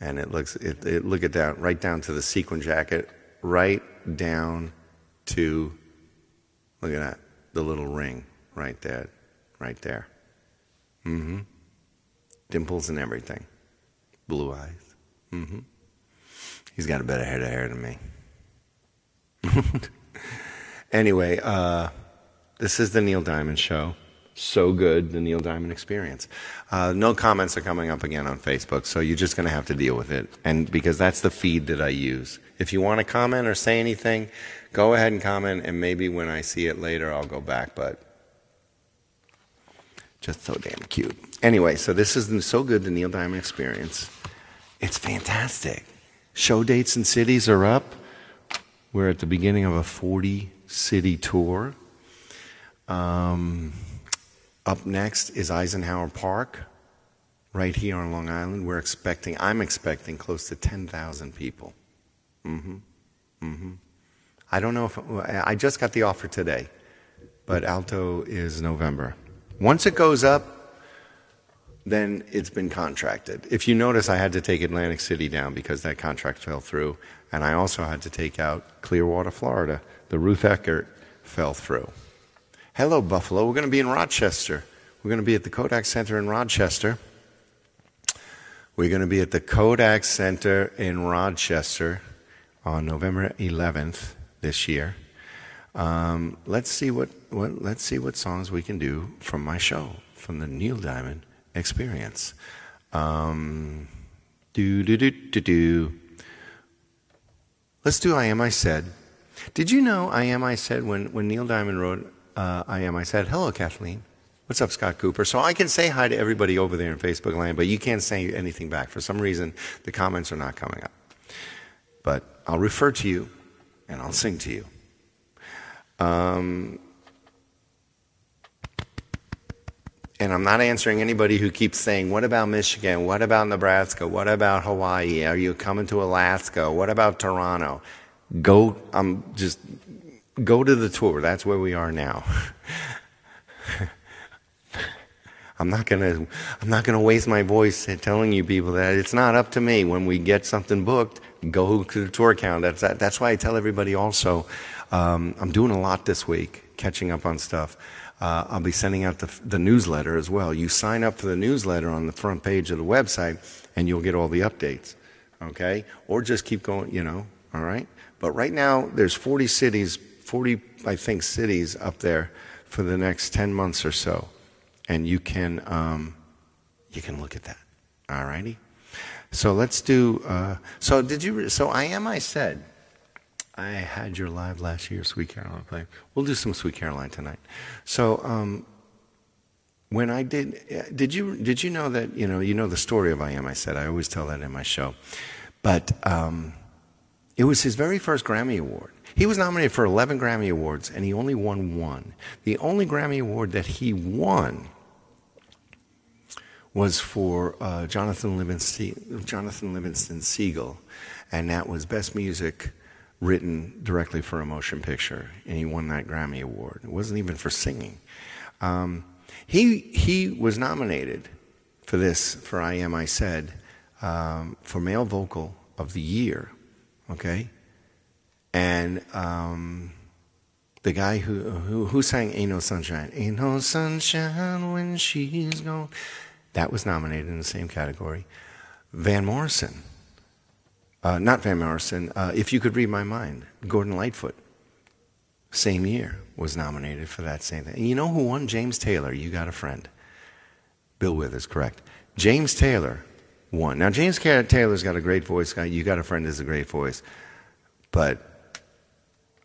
And it looks, it, it, look at that, right down to the sequin jacket, right down to, look at that, the little ring right there, right there. Mm-hmm. Dimples and everything. Blue eyes. Mm-hmm. He's got a better head of hair than me. (laughs) Anyway, uh, this is the Neil Diamond Show. So good, the Neil Diamond Experience. Uh, no comments are coming up again on Facebook, so you're just going to have to deal with it. And because that's the feed that I use. If you want to comment or say anything, go ahead and comment, and maybe when I see it later, I'll go back. But just so damn cute. Anyway, so this is so good, the Neil Diamond Experience. It's fantastic. Show dates and cities are up. We're at the beginning of a 40 city tour. Um, up next is Eisenhower Park, right here on Long Island. We're expecting, I'm expecting close to 10,000 people. Mm-hmm. Mm-hmm. I don't know if, I just got the offer today, but Alto is November. Once it goes up, then it's been contracted. If you notice, I had to take Atlantic City down because that contract fell through, and I also had to take out Clearwater, Florida. The Ruth Eckerd fell through. Hello, Buffalo. We're going to be in Rochester. We're going to be at the Kodak Center in Rochester. We're going to be at the Kodak Center in Rochester on November 11th this year. Um, let's see what, what let's see what songs we can do from my show, from the Neil Diamond Experience. Um, do do do do do. Let's do I Am I Said. Did you know I Am I Said when, when Neil Diamond wrote uh, I Am I Said, hello, Kathleen. What's up, Scott Cooper? So I can say hi to everybody over there in Facebook land, but you can't say anything back. For some reason, the comments are not coming up. But I'll refer to you and I'll sing to you. Um, and I'm not answering anybody who keeps saying, What about Michigan? What about Nebraska? What about Hawaii? Are you coming to Alaska? What about Toronto? Go, I'm just go to the tour. That's where we are now. I'm not gonna I'm not gonna waste my voice telling you people that it's not up to me. When we get something booked, go to the tour account. That's that, that's why I tell everybody also. Um, I'm doing a lot this week, catching up on stuff. Uh, I'll be sending out the, the newsletter as well. You sign up for the newsletter on the front page of the website, and you'll get all the updates. Okay, or just keep going. You know, all right. But right now, there's 40 cities 40, I think, cities up there for the next 10 months or so. And you can, um, you can look at that. All righty? So let's do, uh, so did you, so I am, I said, I had your live last year, Sweet Caroline play. We'll do some Sweet Caroline tonight. So, um, when I did, did you, did you know that, you know, you know the story of I Am, I said, I always tell that in my show. But, um, it was his very first Grammy Award. He was nominated for 11 Grammy Awards and he only won one. The only Grammy Award that he won was for uh, Jonathan, Livingston, Jonathan Livingston Seagull, and that was Best Music written directly for a motion picture, and he won that Grammy Award. It wasn't even for singing. Um, he, he was nominated for this, for I Am I Said, um, for Male Vocal of the Year, okay? And um, The guy who, who, who sang Ain't No Sunshine. Ain't No Sunshine when she's gone. That was nominated in the same category. Van Morrison. Uh, not Van Morrison. Uh, if You Could Read My Mind. Gordon Lightfoot. Same year was nominated for that same thing. And you know who won? James Taylor. You got a friend. Bill Withers, correct. James Taylor won. Now, James Taylor's got a great voice. You got a friend has a great voice. But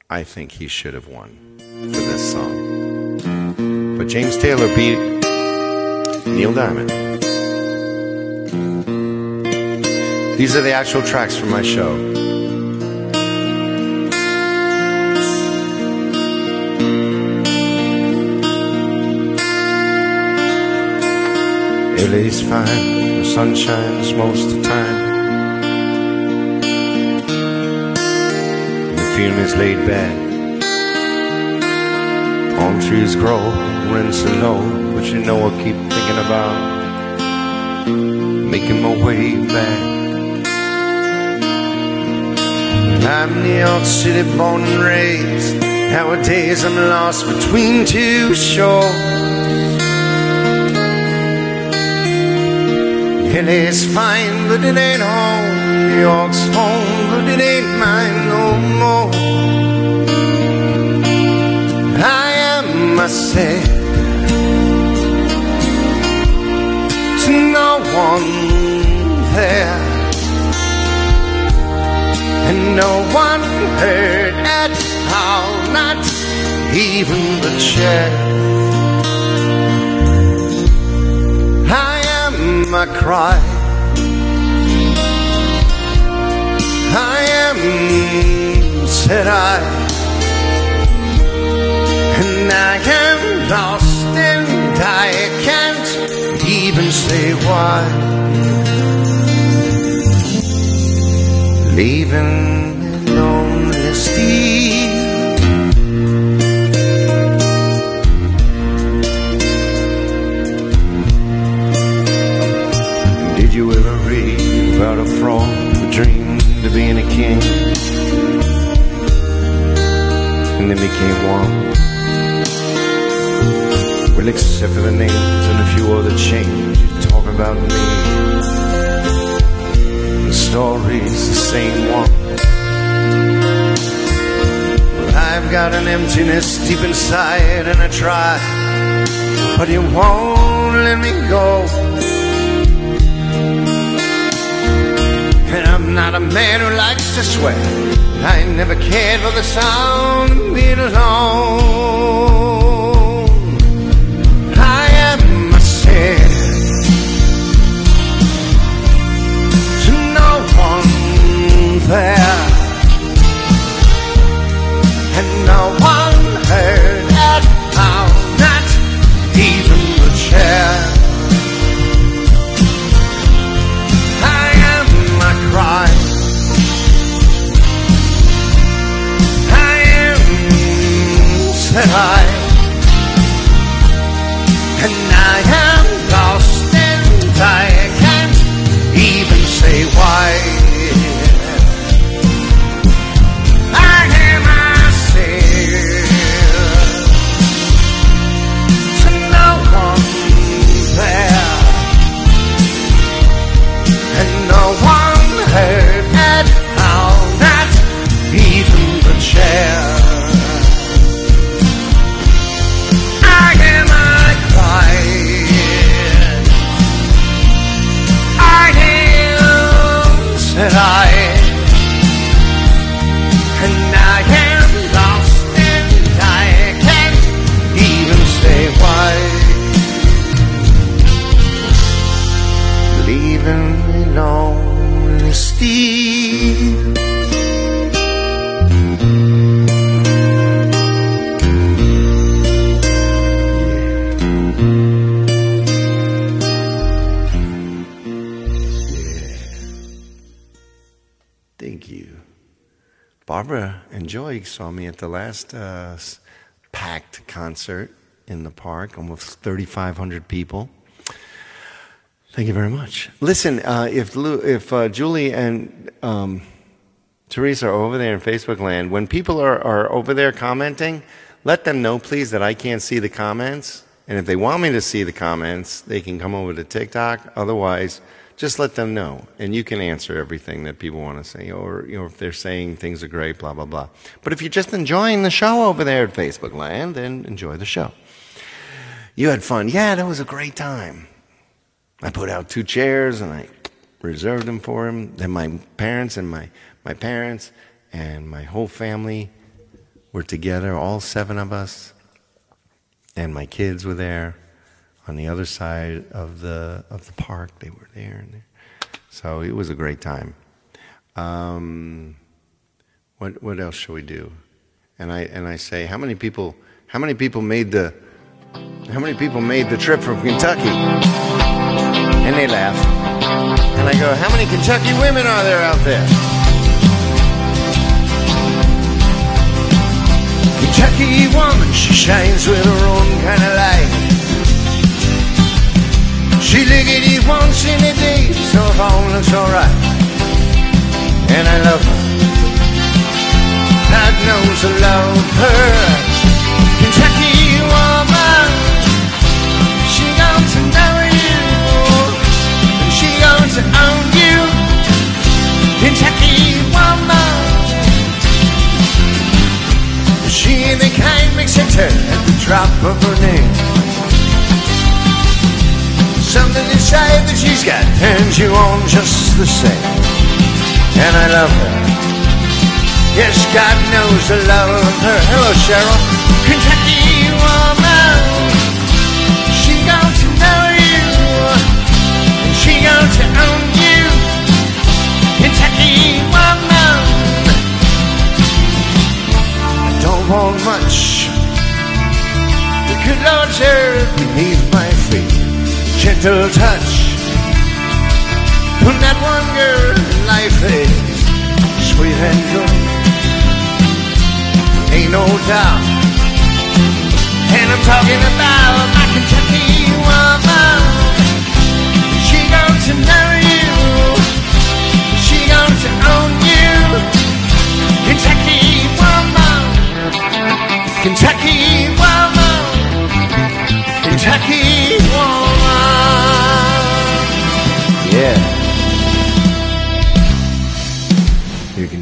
I think he should have won for this song. But James Taylor beat Neil Diamond. These are the actual tracks from my show. LA's fine, the sun shines most of the time. Feeling is laid back. Palm trees grow, rents are low, but you know I keep thinking about making my way back. I'm New York City born and raised. Nowadays I'm lost between two shores. LA's fine, but it ain't home. New York's home, but it ain't mine no more. I am myself to no one there, and no one heard at all, not even the chair. I am my cry. Said I, and I am lost and I can't even say why. Leaving being a king? And then became one. Well, except for the names and a few other changes, you talk about me. The story's the same one. Well, I've got an emptiness deep inside, and I try, but it won't let me go. Not a man who likes to swear. I never cared for the sound of being alone. Saw me at the last uh, packed concert in the park, almost 3,500 people. Thank you very much. Listen, uh, if Lou, if uh, Julie and um, Teresa are over there in Facebook land, when people are, are over there commenting, let them know, please, that I can't see the comments. And if they want me to see the comments, they can come over to TikTok. Otherwise, just let them know. And you can answer everything that people want to say. Or, you know, if they're saying things are great, blah, blah, blah. But if you're just enjoying the show over there at Facebook Land, then enjoy the show. You had fun. Yeah, that was a great time. I put out two chairs and I reserved them for him. Then my parents and my, my parents and my whole family were together, all seven of us and my kids were there on the other side of the of the park. They were there, and there. so it was a great time. Um, what what else shall we do? And I and I say, how many people? How many people made the? How many people made the trip from Kentucky? And they laugh. And I go, how many Kentucky women are there out there? Kentucky woman, she shines with her own kind of light. She it once in a day, so all looks alright. And I love her. God knows I love her. Kentucky woman, she going to know you, and she going to own you. Kentucky woman. She and the kind makes a turn at the drop of her name. Something inside that she's got turns you on just the same. And I love her. Yes, God knows I love her. Hello, Cheryl. Kentucky woman. She going to know you. And she going to own you. Kentucky woman. I don't want much. The good Lord's earth beneath my. Gentle touch from that one girl life is sweet and good. Ain't no doubt. And I'm talking about my Kentucky woman. She going to marry you. She going to own you. Kentucky woman. Kentucky woman. Kentucky woman.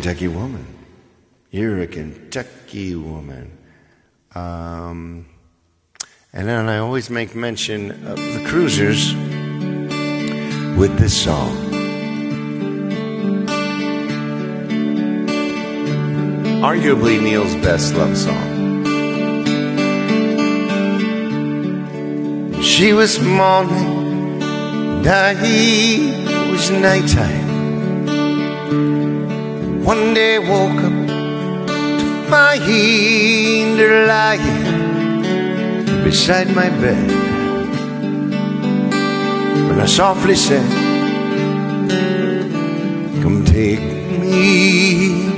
Kentucky woman. You're a Kentucky woman. Um, and then I always make mention of the cruisers with this song. Arguably Neil's best love song. She was morning, and I was nighttime. One day I woke up to find her lying beside my bed. When I softly said, Come take me.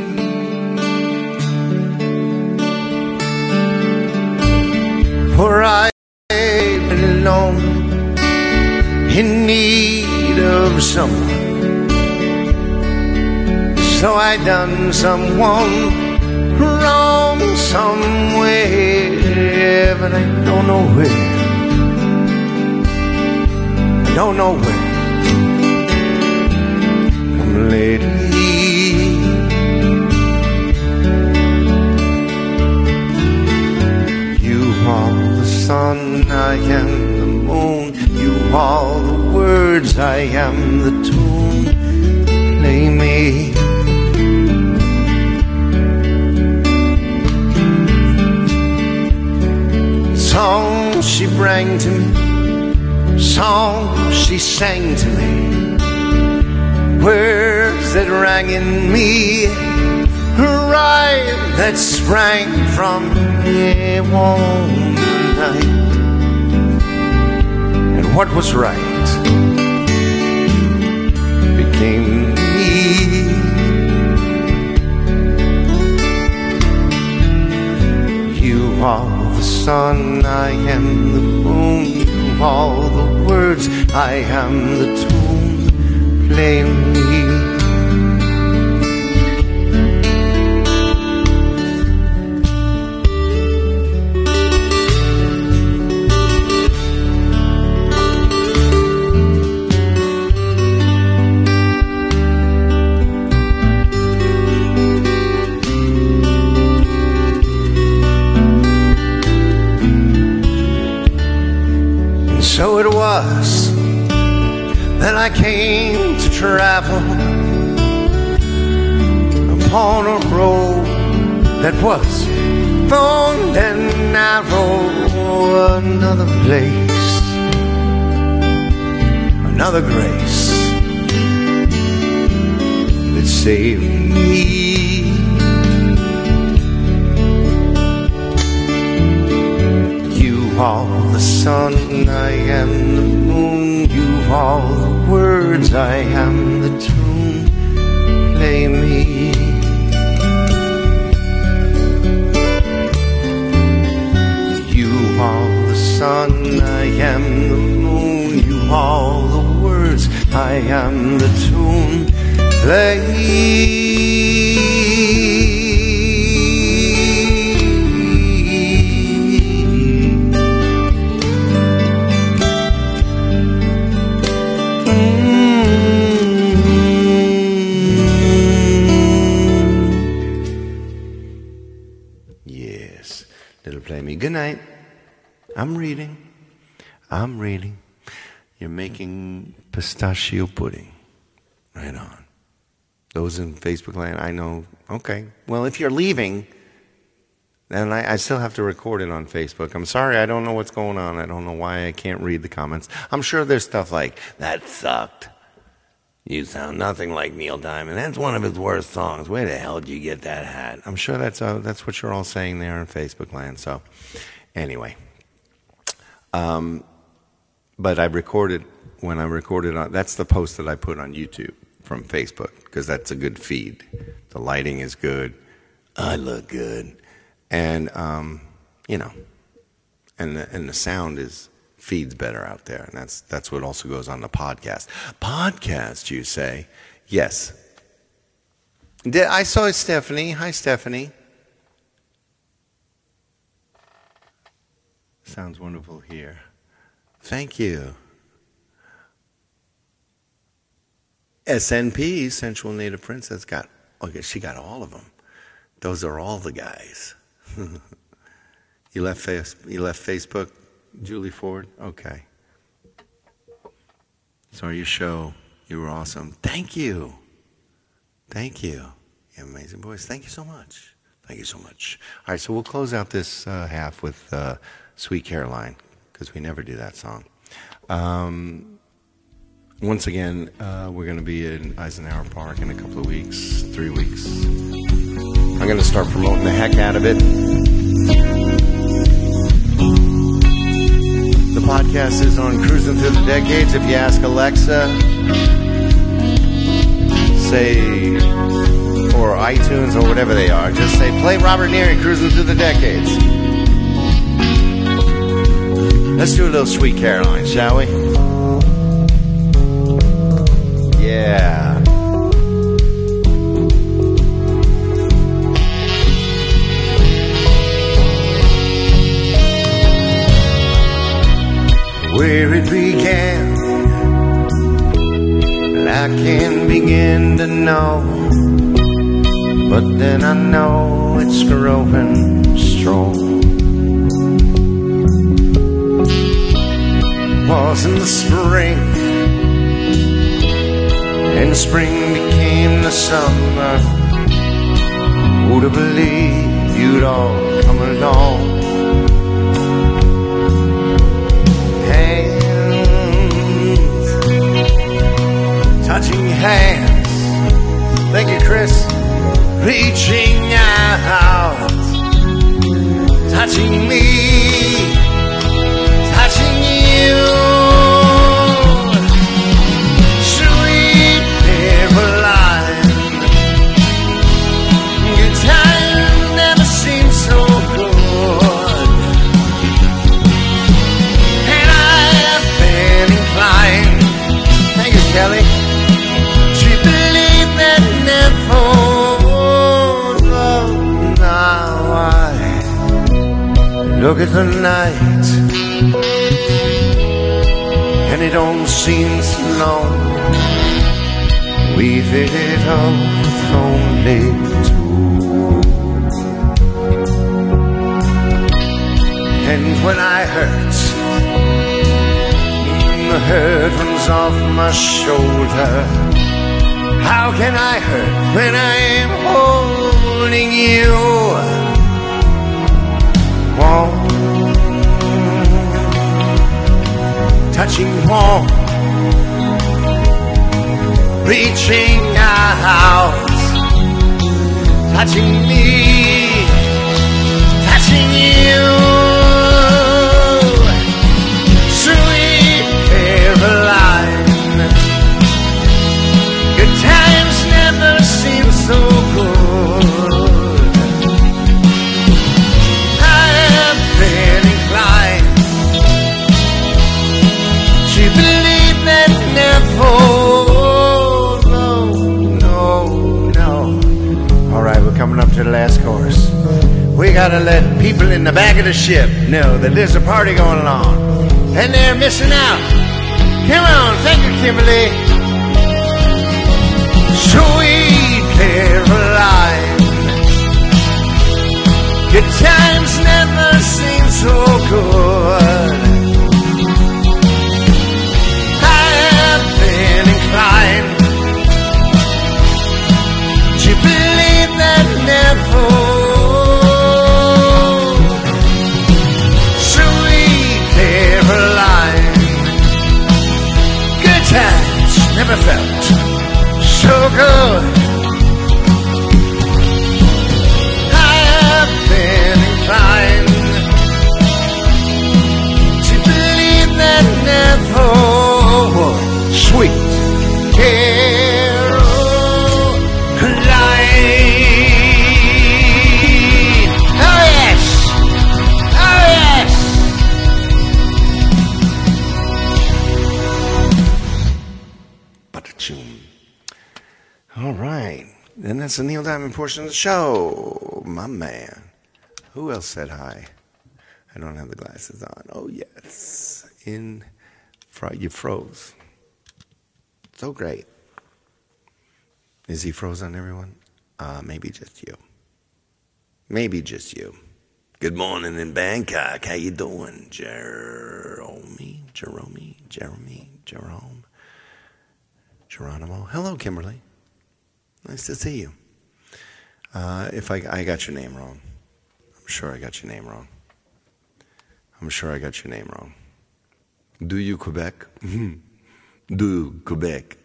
For I've been alone in need of someone. So I done someone wrong somewhere, but I don't know where. I don't know where. Come lately. You are the sun, I am the moon. You are the words, I am the tune. Play me. She bring to me, song she sang to me, words that rang in me, right that sprang from a warm night. And what was right became me. You are the sun, I am the moon. You are the words, I am the tune. Play me. Travel upon a road that was thorn and narrow, another place, another grace that saved me. You are the sun, I am the moon. Are the words, I am the tune. Play me. You are the sun, I am the moon. You are the words, I am the tune. Play. I'm reading. You're making pistachio pudding. Right on. Those in Facebook land, I know. Okay. Well, if you're leaving, then I, I still have to record it on Facebook. I'm sorry, I don't know what's going on. I don't know why I can't read the comments. I'm sure there's stuff like, that sucked. You sound nothing like Neil Diamond. That's one of his worst songs. Where the hell did you get that hat? I'm sure that's uh, that's what you're all saying there in Facebook land. So, anyway, um, but I recorded when I recorded on. That's the post that I put on YouTube from Facebook because that's a good feed. The lighting is good. I look good, and um, you know, and the, and the sound is feeds better out there, and that's that's what also goes on the podcast. Podcast, you say? Yes. Did, I saw Stephanie. Hi, Stephanie. Sounds wonderful here. Thank you. SNP, Sensual Native Princess, got okay. She got all of them. Those are all the guys. (laughs) you left face, you left Facebook, Julie Ford. Okay. Saw your show. You were awesome. Thank you. Thank you. You have amazing voice. Thank you so much. Thank you so much. All right, so we'll close out this uh, half with uh, "Sweet Caroline" because we never do that song. Um, once again, uh, we're going to be in Eisenhower Park in a couple of weeks, three weeks. I'm going to start promoting the heck out of it. The podcast is on Cruising Through the Decades. If you ask Alexa, say, or iTunes or whatever they are, just say, play Robert Neary Cruising Through the Decades. Let's do a little Sweet Caroline, shall we? Yeah. Where it began, I can't begin to know. But then I know it's growing strong. Was in the spring and spring became the summer. Who'd have believed you'd all come along? Hands, touching hands. Thank you, Chris. Reaching out, touching me, look at the night it all seems long. We've hit it off only two. And when I hurt, the hurt runs off my shoulder. How can I hurt when I am holding you? Touching warm, reaching out, touching me, the last chorus. We gotta let people in the back of the ship know that there's a party going on, and they're missing out. Come on, thank you, Kimberly. Sweet Caroline. Good times never seem so good. Never. Felt so good. I have been inclined to believe that never sweet that's the Neil Diamond portion of the show. My man. Who else said hi? I don't have the glasses on. Oh, yes. In. You froze. So great. Is he froze on everyone? Uh, maybe just you. Maybe just you. Good morning in Bangkok. How you doing, Jerome? Jerome? Jeremy? Jerome? Geronimo. Hello, Kimberly. Nice to see you. Uh, if I, I got your name wrong, I'm sure I got your name wrong. I'm sure I got your name wrong. Do you Quebec? Do Quebec?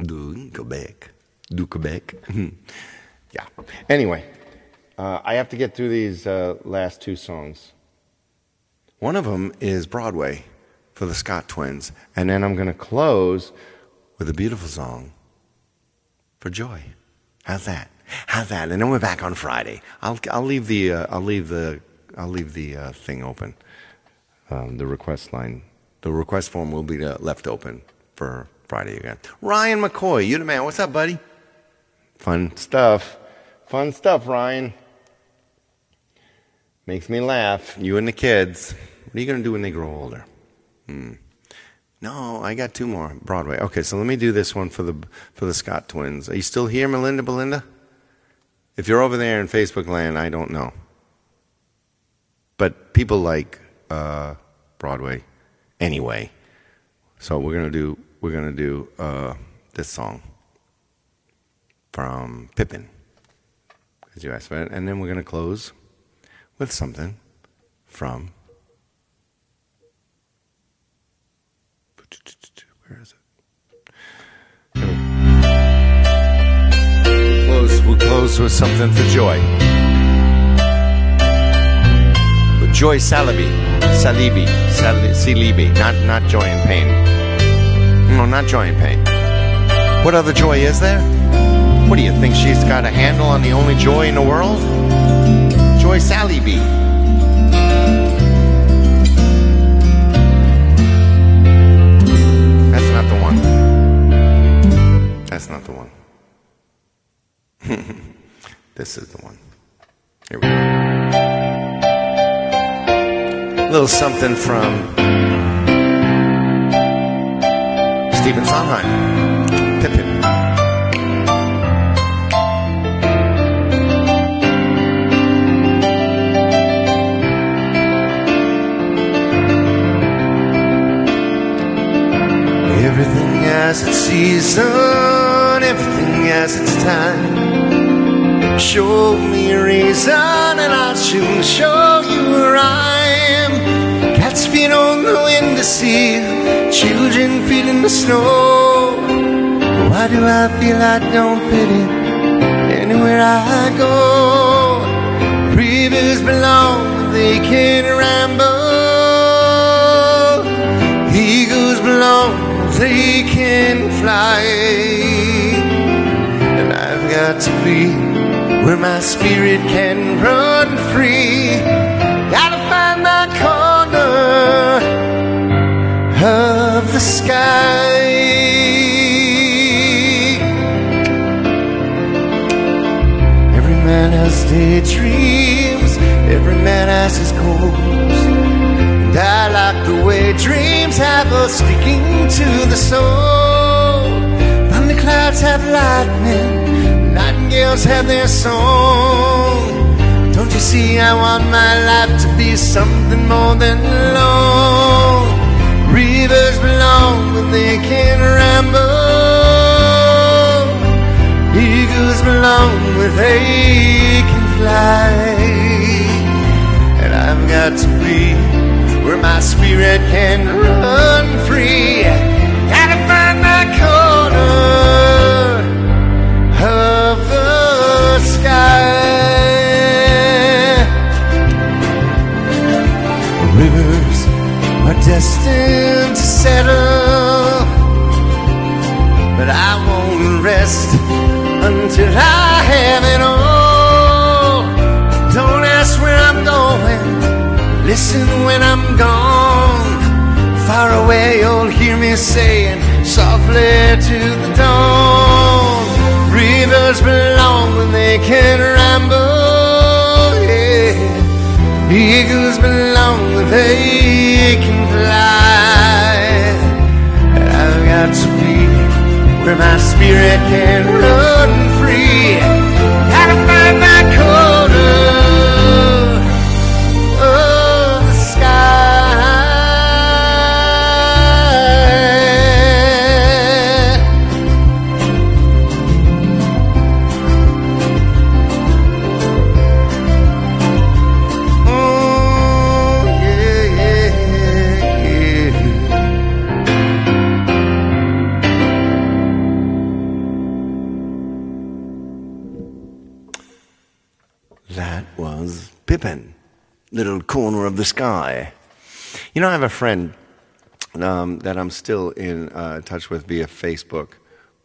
Do Quebec? Do Quebec? yeah. Anyway, uh, I have to get through these uh, last two songs. One of them is Broadway for the Scott Twins, and then I'm going to close with a beautiful song for Joy. How's that? How's that? And then we're back on Friday. I'll I'll leave the uh, I'll leave the I'll leave the uh, thing open. Um, the request line, the request form will be uh, left open for Friday again. Ryan McCoy, you the man. What's up, buddy? Fun stuff. Fun stuff, Ryan. Makes me laugh. You and the kids. What are you going to do when they grow older? Hmm. No, I got two more. Broadway. Okay, so let me do this one for the for the Scott twins. Are you still here, Melinda Belinda? If you're over there in Facebook land, I don't know. But people like uh, Broadway anyway. So we're gonna do we're gonna do uh, this song from Pippin, as you asked for it, and then we're gonna close with something from where is it? we Close. We'll close with something for Joy. With Joy Salibi, Salibi, Sal- Salibi, not not joy and pain. No, not joy and pain. What other joy is there? What do you think? She's got a handle on the only joy in the world? Joy Salibi. That's not the one. (laughs) this is the one. Here we go. A little something from Stephen Sondheim. Pippin. Everything has its season, everything has its time. Show me a reason, and I'll soon show you a rhyme. Cats feet on the window sill, children feet in the snow. Why do I feel I don't fit in anywhere I go? Rivers belong, they can ramble. Eagles belong, they can fly. And I've got to be where my spirit can run free. Gotta find my corner of the sky. Every man has daydreams, every man has his goals. I like the way dreams have us sticking to the soul. Thunderclouds have lightning, nightingales have their song. Don't you see, I want my life to be something more than long. Rivers belong, but they can ramble. Eagles belong where they can fly. And I've got to be where my spirit can run free. Gotta find my corner of the sky. Rivers are destined to settle, but I won't rest until I have it all. Listen when I'm gone. Far away, you'll hear me saying softly to the dawn. Rivers belong when they can ramble. Yeah. Eagles belong when they can fly. I've got to be where my spirit can run free. Gotta find my corner You know, I have a friend um, that I'm still in uh, touch with via Facebook.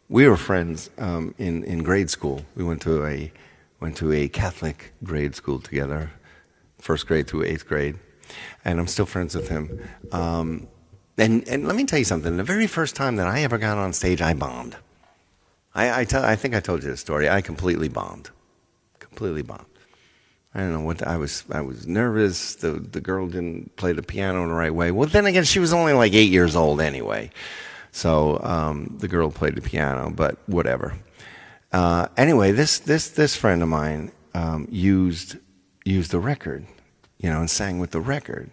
We were friends um, in in grade school. We went to a went to a Catholic grade school together, first grade through eighth grade, and I'm still friends with him. Um, and and let me tell you something. The very first time that I ever got on stage, I bombed. I I, tell, I think I told you the story. I completely bombed, completely bombed. I don't know what I was. I was nervous. The the girl didn't play the piano in the right way. Well, then again, she was only like eight years old anyway, so um, the girl played the piano. But whatever. Uh, anyway, this this this friend of mine um, used used the record, you know, and sang with the record.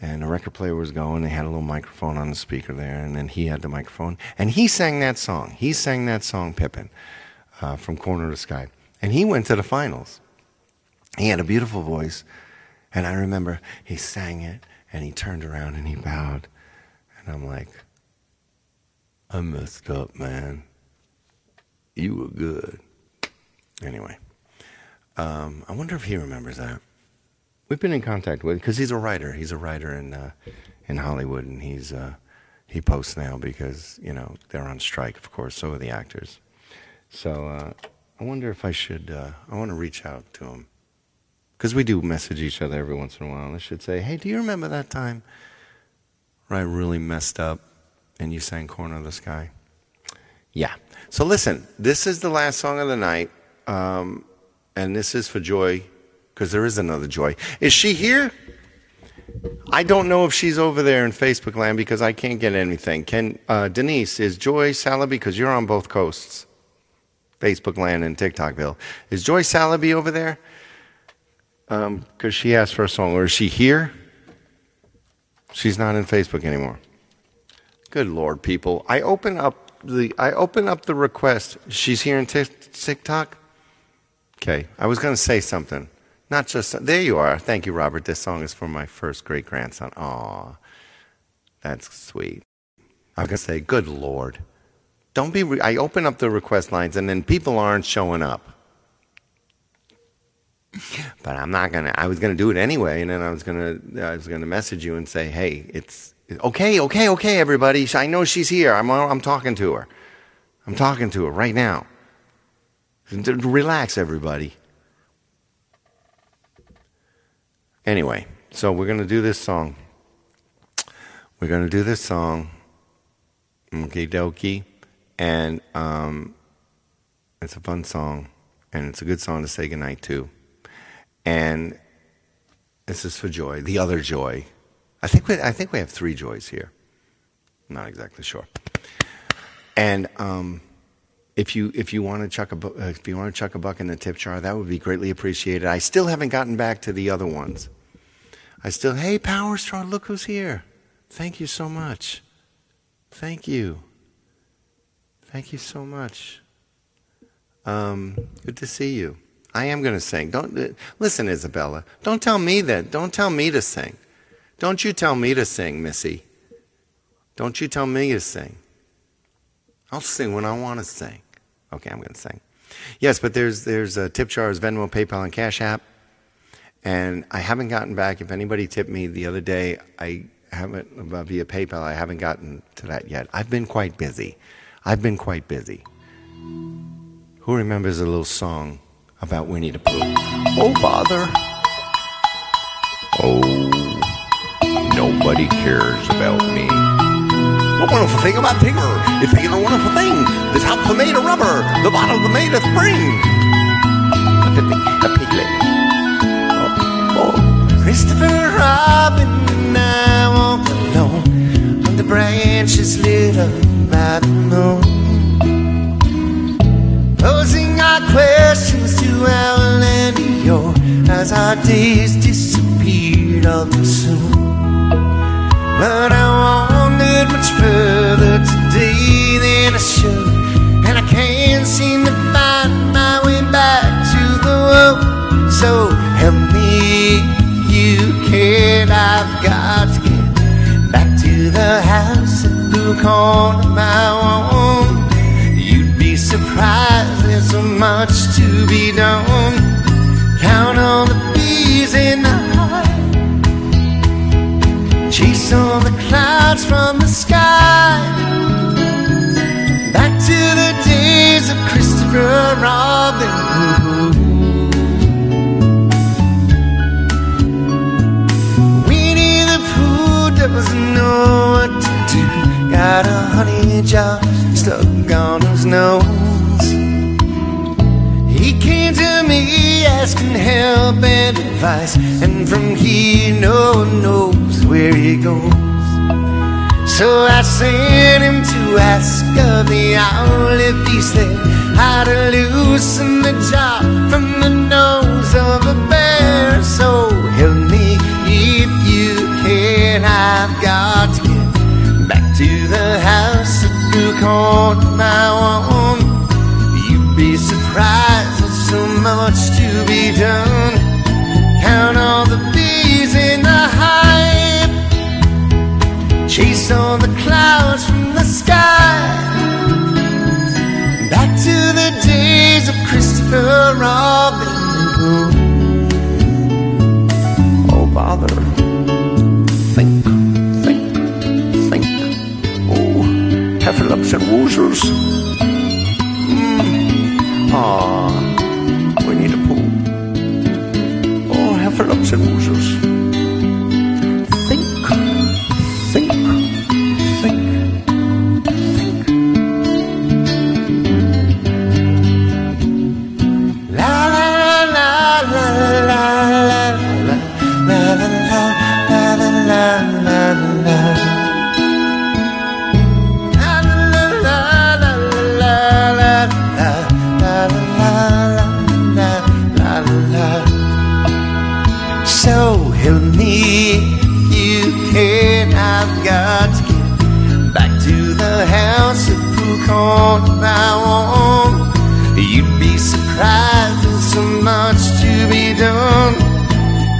And the record player was going. They had a little microphone on the speaker there, and then he had the microphone, and he sang that song. He sang that song, Pippin, uh, from Corner to Sky, and he went to the finals. He had a beautiful voice, and I remember he sang it, and he turned around and he bowed, and I'm like, I messed up, man. You were good. Anyway, um, I wonder if he remembers that. We've been in contact with because he's a writer. He's a writer in uh, in Hollywood, and he's uh, he posts now because you know they're on strike, of course. So are the actors. So uh, I wonder if I should. Uh, I want to reach out to him because we do message each other every once in a while. I should say, "Hey, do you remember that time where I really messed up and you sang "Corner of the Sky"?" Yeah. So listen, this is the last song of the night, um, and this is for Joy because there is another Joy. Is she here? I don't know if she's over there in Facebook land because I can't get anything. Can uh, Denise is Joy Salaby because you're on both coasts, Facebook land and TikTokville. Is Joy Salaby over there? Um, because she asked for a song, or is she here? She's not in Facebook anymore. Good Lord, people. I open up the I open up the request. She's here in Tik- TikTok. Okay, I was going to say something. Not just there you are. Thank you, Robert. This song is for my first great grandson. Aw, that's sweet. I was going to say, good Lord, don't be. Re- I open up the request lines and then people aren't showing up. But I'm not gonna. I was gonna do it anyway, and then I was gonna. I was gonna message you and say, "Hey, it's okay, okay, okay, everybody. I know she's here. I'm. I'm talking to her. I'm talking to her right now. Relax, everybody. Anyway, so we're gonna do this song. We're gonna do this song. Okie dokie, and um, it's a fun song, and it's a good song to say goodnight to. And this is for Joy, the other Joy. I think we, I think we have three Joys here. I'm not exactly sure. And um, if you if you want to chuck a bu- if you want to chuck a buck in the tip jar, that would be greatly appreciated. I still haven't gotten back to the other ones. I still, hey, Power Straw, look who's here. Thank you so much. Thank you. Thank you so much. Um, good to see you. I am going to sing. Don't uh, listen, Isabella. Don't tell me that. Don't tell me to sing. Don't you tell me to sing, Missy. Don't you tell me to sing. I'll sing when I want to sing. Okay, I'm going to sing. Yes, but there's there's a tip jars, Venmo, PayPal, and Cash App, and I haven't gotten back. If anybody tipped me the other day, I haven't uh, via PayPal. I haven't gotten to that yet. I've been quite busy. I've been quite busy. Who remembers a little song about Winnie the Pooh? Oh, bother. Oh, nobody cares about me. The wonderful thing about Tigger is get a wonderful thing. House is made of rubber. The bottles are made of spring. The, the, the piglet. Oh, oh. Christopher Robin and I walk alone on the branches lit up by the moon. Posing our questions of as our days disappeared all too soon. But I wandered much further today than I should, and I can't seem to find my way back to the road. So help me you can. I've got to get back to the house at the corner of my own. Surprised, there's so much to be done. Count all the bees in the hive. Chase all the clouds from the sky. Back to the days of Christopher Robin. Winnie the Pooh doesn't know what to do. Got a honey jar stuck on his nose. Asking help and advice, and from here no one knows where he goes. So I sent him to ask of the if he's there, how to loosen the jaw from the nose of a bear. So help me if you can. I've got to get back to the house at the corner of my own. You'd be surprised, there's so much to be done. Count all the bees in the hive. Chase all the clouds from the sky. Back to the days of Christopher Robin. Oh, bother. Think, think, think. Oh, heffalumps and woozles. So help me if you can, I've got to get back to the house of Pooh Corner I want. You'd be surprised, there's so much to be done.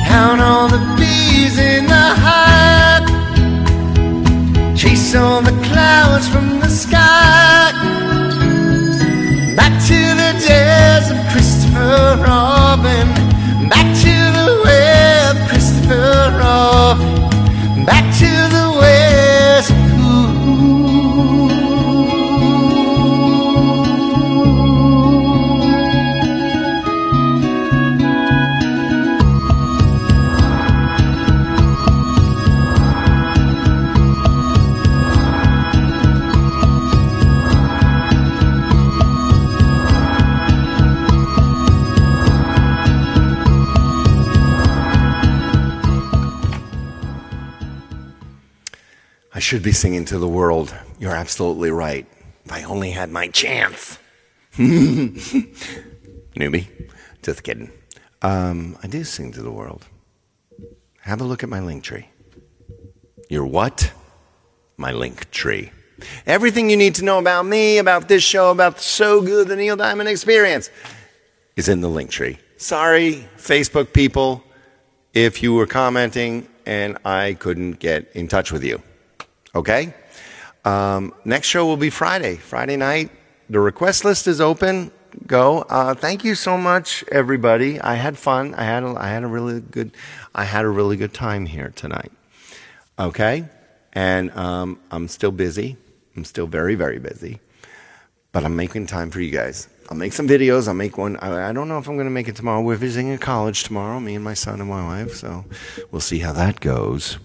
Count all the bees in the hive, chase all the clouds from the sky. Back to the days of Christopher Robin maker of should be singing to the world. You're absolutely right. If I only had my chance. (laughs) Newbie. Just kidding. Um, I do sing to the world. Have a look at my Linktree. Your what? My Linktree. Everything you need to know about me, about this show, about So Good, the Neil Diamond Experience, is in the Linktree. Sorry, Facebook people, if you were commenting and I couldn't get in touch with you. Okay? Um, next show will be Friday, Friday night. The request list is open. Go. Uh, thank you so much, everybody. I had fun. I had a, I had a really good I had a really good time here tonight. Okay, and um, I'm still busy. I'm still very very busy, but I'm making time for you guys. I'll make some videos. I'll make one. I, I don't know if I'm going to make it tomorrow. We're visiting a college tomorrow, me and my son and my wife. So we'll see how that goes.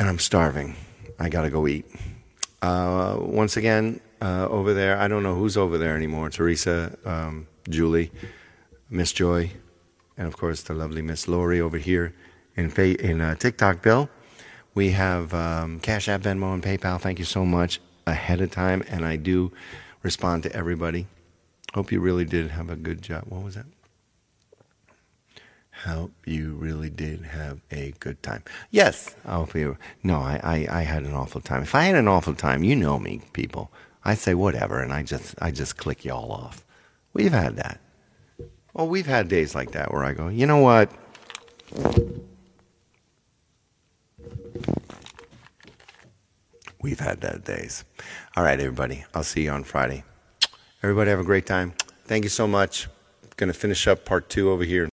And I'm starving. I got to go eat. Uh, once again, uh, over there, I don't know who's over there anymore. Teresa, um, Julie, Miss Joy, and of course the lovely Miss Lori over here in, in uh, TikTok. Bill, we have um, Cash App, Venmo, and PayPal. Thank you so much ahead of time, and I do respond to everybody. Hope you really did have a good job. What was that? Hope you really did have a good time. Yes, I hope you. No, I, I, I had an awful time. If I had an awful time, you know me, people. I say whatever, and I just I just click y'all off. We've had that. Well, we've had days like that where I go, you know what? We've had that days. All right, everybody. I'll see you on Friday. Everybody have a great time. Thank you so much. Going to finish up part two over here.